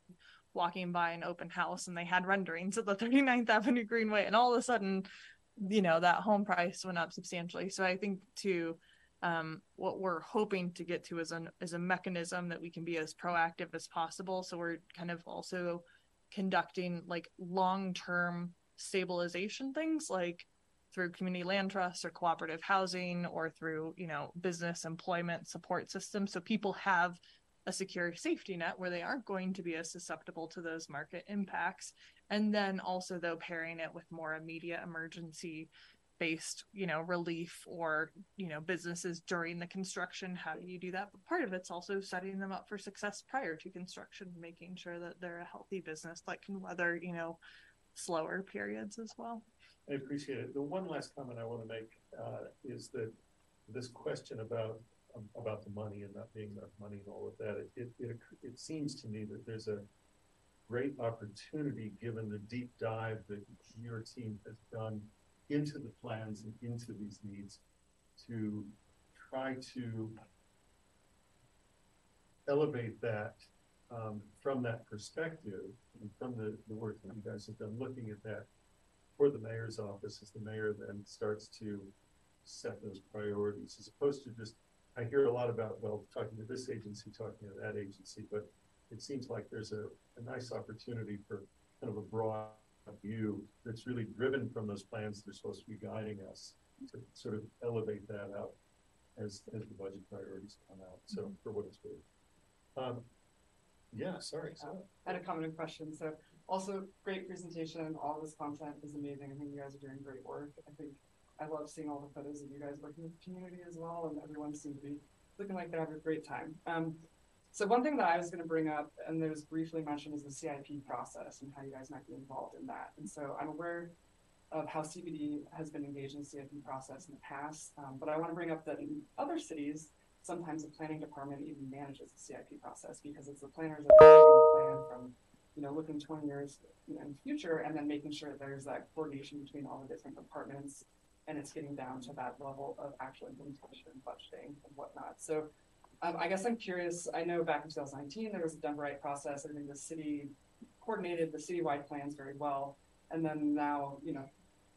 walking by an open house and they had renderings of the [laughs] 39th Avenue Greenway, and all of a sudden, you know, that home price went up substantially. So I think to um, what we're hoping to get to is an is a mechanism that we can be as proactive as possible. So we're kind of also conducting like long term stabilization things like through community land trusts or cooperative housing or through you know business employment support systems. So people have a secure safety net where they aren't going to be as susceptible to those market impacts. And then also though pairing it with more immediate emergency based you know relief or you know businesses during the construction how do you do that but part of it's also setting them up for success prior to construction making sure that they're a healthy business that can weather you know slower periods as well I appreciate it. The one last comment I want to make uh, is that this question about um, about the money and not being enough money and all of that, it, it, it, it seems to me that there's a great opportunity given the deep dive that your team has done into the plans and into these needs to try to elevate that um, from that perspective and from the, the work that you guys have done looking at that for the mayor's office as the mayor then starts to set those priorities as opposed to just I hear a lot about well talking to this agency, talking to that agency, but it seems like there's a, a nice opportunity for kind of a broad view that's really driven from those plans that are supposed to be guiding us to sort of elevate that out as, as the budget priorities come out. So for what it's worth. Um, yeah, sorry. Uh, I had a comment and question. So also great presentation. All this content is amazing. I think you guys are doing great work. I think I love seeing all the photos of you guys working with the community as well. And everyone seems to be looking like they're having a great time. Um, so one thing that I was going to bring up, and there was briefly mentioned, is the CIP process and how you guys might be involved in that. And so I'm aware of how CPD has been engaged in the CIP process in the past, um, but I want to bring up that in other cities, sometimes the planning department even manages the CIP process because it's the planners that are the plan from, you know, looking 20 years in the future and then making sure there's that coordination between all the different departments and it's getting down to that level of actual implementation budgeting and whatnot. So um, I guess I'm curious. I know back in 2019 there was a Denveright process. I think the city coordinated the citywide plans very well, and then now you know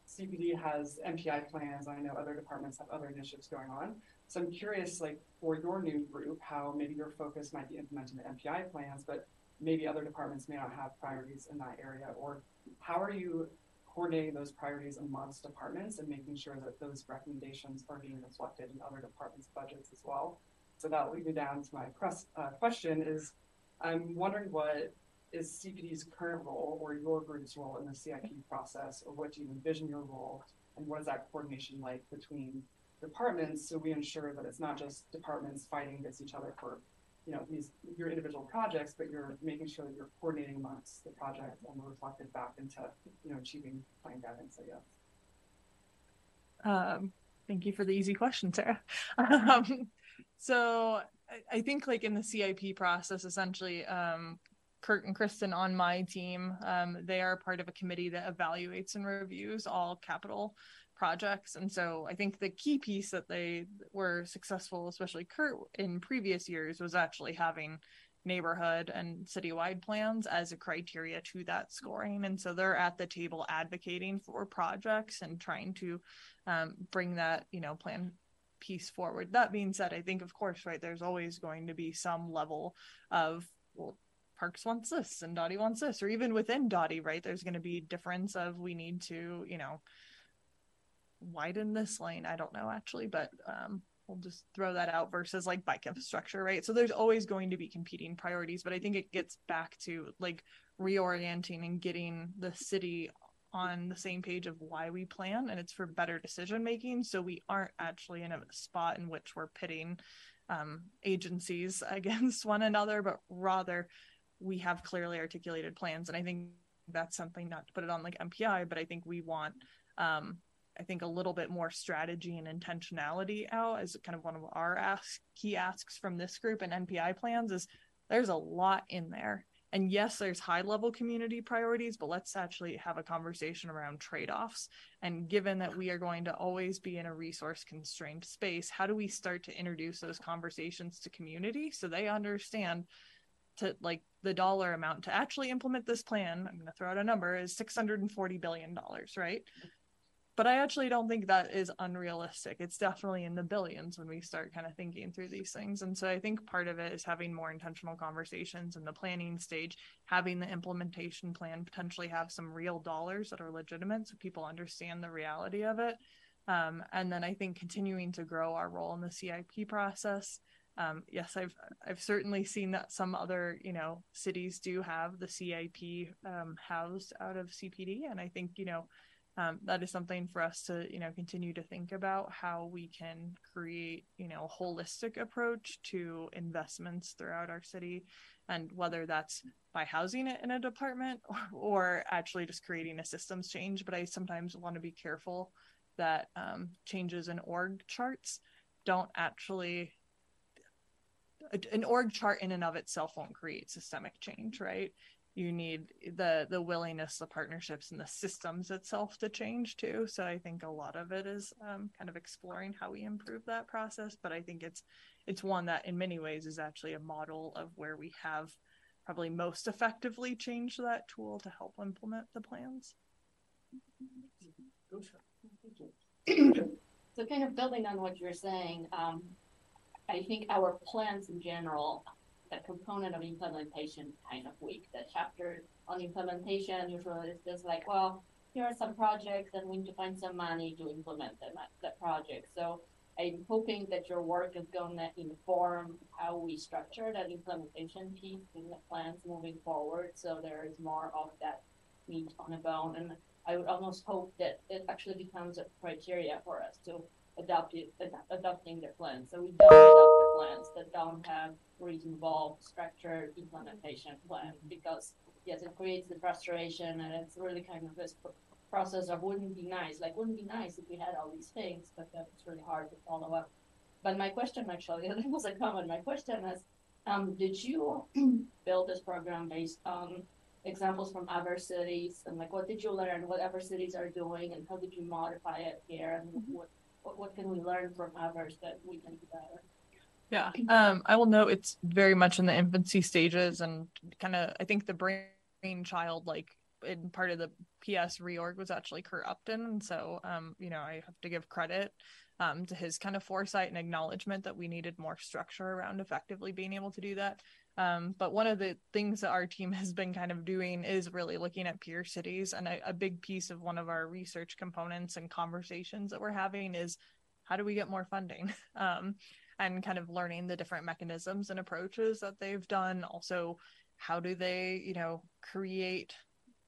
CPD has NPI plans. I know other departments have other initiatives going on. So I'm curious, like for your new group, how maybe your focus might be implementing the NPI plans, but maybe other departments may not have priorities in that area, or how are you coordinating those priorities amongst departments and making sure that those recommendations are being reflected in other departments' budgets as well? So that leads me down to my press, uh, question is, I'm wondering what is CPD's current role or your group's role in the CIP process, or what do you envision your role, and what is that coordination like between departments so we ensure that it's not just departments fighting against each other for you know these your individual projects, but you're making sure that you're coordinating amongst the project and reflected back into you know achieving plan guidance, I guess. Um, thank you for the easy question, Sarah. [laughs] um, so I, think like in the CIP process, essentially, um, Kurt and Kristen on my team, um, they are part of a committee that evaluates and reviews all capital projects. And so I think the key piece that they were successful, especially Kurt in previous years, was actually having neighborhood and citywide plans as a criteria to that scoring. And so they're at the table advocating for projects and trying to um, bring that, you know, plan piece forward. That being said, I think, of course, right, there's always going to be some level of, well, Parks wants this and DOTI wants this, or even within DOTI, right, there's going to be difference of we need to, you know, widen this lane. I don't know actually, but um, we'll just throw that out versus like bike infrastructure, right? So there's always going to be competing priorities, but I think it gets back to like reorienting and getting the city on the same page of why we plan and it's for better decision making so we aren't actually in a spot in which we're pitting um, agencies [laughs] against one another but rather we have clearly articulated plans and i think that's something not to put it on like NPI but i think we want um, i think a little bit more strategy and intentionality out as kind of one of our ask, key asks from this group and npi plans is there's a lot in there and yes there's high level community priorities but let's actually have a conversation around trade-offs. And given that we are going to always be in a resource constrained space how do we start to introduce those conversations to community so they understand to like the dollar amount to actually implement this plan? I'm going to throw out a number is 640 billion dollars right but I actually don't think that is unrealistic. It's definitely in the billions when we start kind of thinking through these things. And so I think part of it is having more intentional conversations in the planning stage, having the implementation plan potentially have some real dollars that are legitimate so people understand the reality of it. Um, and then I think continuing to grow our role in the CIP process. Um, yes, I've I've certainly seen that some other you know cities do have the CIP um, housed out of CPD, and I think you know um, that is something for us to you know continue to think about how we can create you know a holistic approach to investments throughout our city. And whether that's by housing it in a department or, [laughs] or actually just creating a systems change. But i sometimes want to be careful that um, changes in org charts don't actually an org chart in and of itself won't create systemic change right you need the the willingness the partnerships and the systems itself to change too. So i think a lot of it is um, kind of exploring how we improve that process but i think it's it's one that in many ways is actually a model of where we have probably most effectively changed that tool to help implement the plans. So kind of building on what you're saying um, i think our plans in general a component of implementation kind of week. The chapter on implementation usually is just like, well, here are some projects and we need to find some money to implement them at the project. So I'm hoping that your work is going to inform how we structure that implementation piece in the plans moving forward. So there is more of that meat on the bone. And I would almost hope that it actually becomes a criteria for us to adopt it, ad- adopting the plan. So we don't adopt plans that don't have involved structured implementation plan because yes, it creates the frustration and it's really kind of this process of wouldn't be nice. Like wouldn't be nice if we had all these things, but it's really hard to follow up. But my question actually, [laughs] that was a comment. My question is, um, did you [clears throat] build this program based on examples from other cities and like what did you learn? What other cities are doing and how did you modify it here? And what, what what can we learn from others that we can do better? Yeah. Um, I will note it's very much in the infancy stages and kind of, I think the brainchild, like in part of the PS reorg was actually Kurt Upton. And so, um, you know, I have to give credit um, to his kind of foresight and acknowledgement that we needed more structure around effectively being able to do that. Um, but one of the things that our team [laughs] has been kind of doing is really looking at peer cities. And a, a big piece of one of our research components and conversations that we're having is how do we get more funding? [laughs] Um, and kind of learning the different mechanisms and approaches that they've done. Also, how do they, you know, create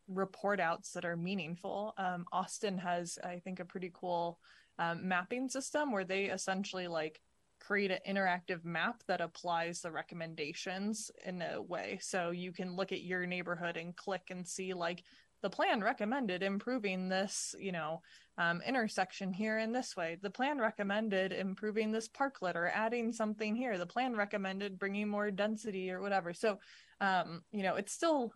report outs that are meaningful? Um, Austin has, I think, a pretty cool um, mapping system where they essentially like create an interactive map that applies the recommendations in a way. So you can look at your neighborhood and click and see like the plan recommended improving this, you know, um, intersection here in this way. The plan recommended improving this parklet or adding something here. The plan recommended bringing more density or whatever. So, um, you know, it's still,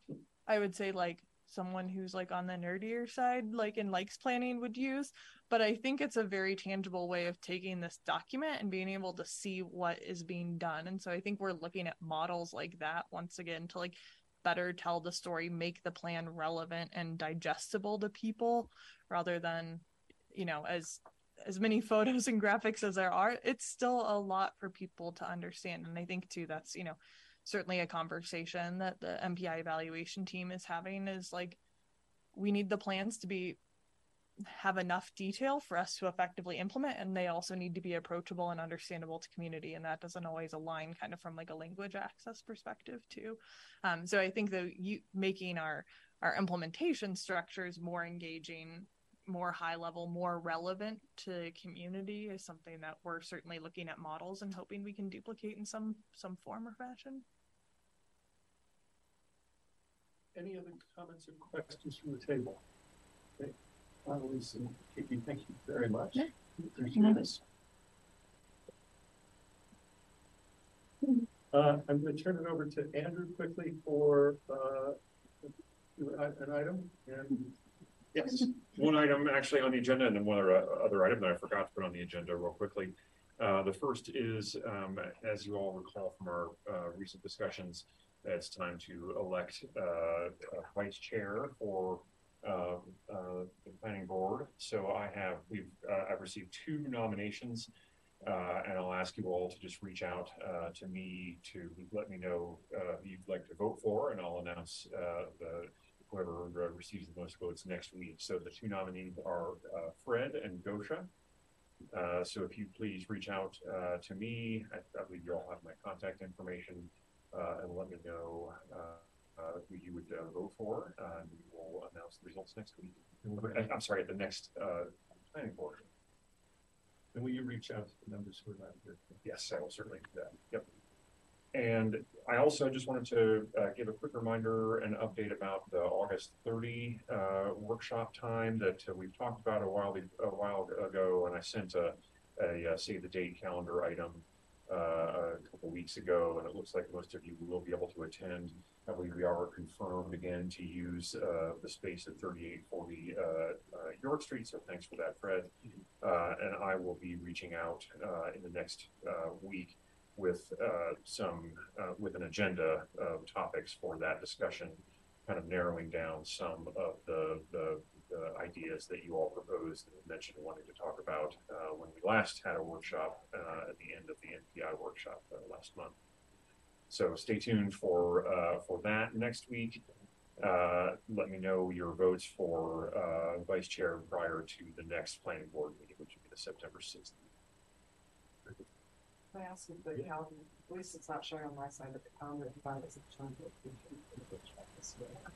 I would say, like someone who's like on the nerdier side, like in likes planning would use. But I think it's a very tangible way of taking this document and being able to see what is being done. And so I think we're looking at models like that once again to like better tell the story, make the plan relevant and digestible to people rather than, you know, as as many [laughs] photos and graphics as there are, it's still a lot for people to understand. And I think too that's, you know, certainly a conversation that the NPI evaluation team is having is like we need the plans to be have enough detail for us to effectively implement and they also need to be approachable and understandable to community and that doesn't always align kind of from like a language access perspective too um, so i think that you making our our implementation structures more engaging more high level more relevant to community is something that we're certainly looking at models and hoping we can duplicate in some some form or fashion Any other comments or questions from the table? Okay. Annalise Kiki, thank you very much. Appreciate it. Uh, I'm going to turn it over to Andrew quickly for, uh, an item and. Yes, one item actually on the agenda and then one other, other item that I forgot to put on the agenda real quickly. Uh, the first is, um, as you all recall from our, uh, recent discussions, it's time to elect, uh, a vice chair for, um, uh, the planning board. So I have, we've, uh, I've received two nominations. Uh, and I'll ask you all to just reach out, uh, to me to let me know, uh, who you'd like to vote for and I'll announce, uh, the, whoever uh, receives the most votes next week. So the two nominees are uh, Fred and Gosia. Uh, so if you please reach out uh, to me, I, I believe you all have my contact information, uh, and let me know uh, uh, who you would uh, vote for, and we will announce the results next week. I- I'm sorry, at the next uh, planning board. And will you reach out to the members who are not here? Yes, I will certainly do that. Yep. And I also just wanted to uh, give a quick reminder and update about the August 30 uh, workshop time that uh, we've talked about a while a while ago, and I sent a, a uh, save the date calendar item uh, a couple weeks ago, and it looks like most of you will be able to attend. I believe we are confirmed again to use uh, the space at 3840 uh, uh, York Street, so thanks for that, Fred. Uh, and I will be reaching out uh, in the next uh, week with some, with an agenda of topics for that discussion, kind of narrowing down some of the, the, the ideas that you all proposed and mentioned wanting to talk about when we last had a workshop at the end of the NPI workshop last month. So stay tuned for, uh, for that next week. Uh, let me know your votes for, uh, vice chair prior to the next planning board meeting, which will be the September sixth. Can I ask if the calendar, at least it's not showing on my side, but the calendar invite is trying to.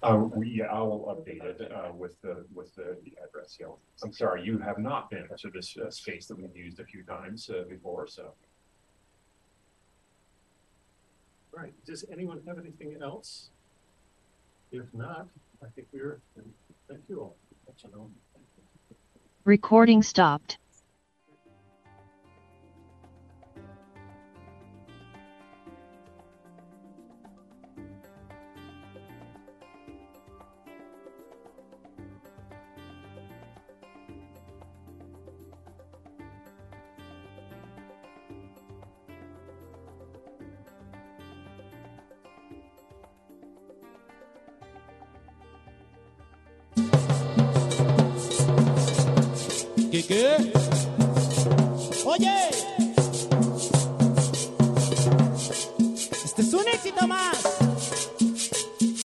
Uh, we, I'll update it, uh, with the, with the the address, yeah. I'm sorry, you have not been to this, uh, space that we've used a few times, uh, before, so. Right, does anyone have anything else? If not, I think we're, thank you all. Recording stopped. ¿Qué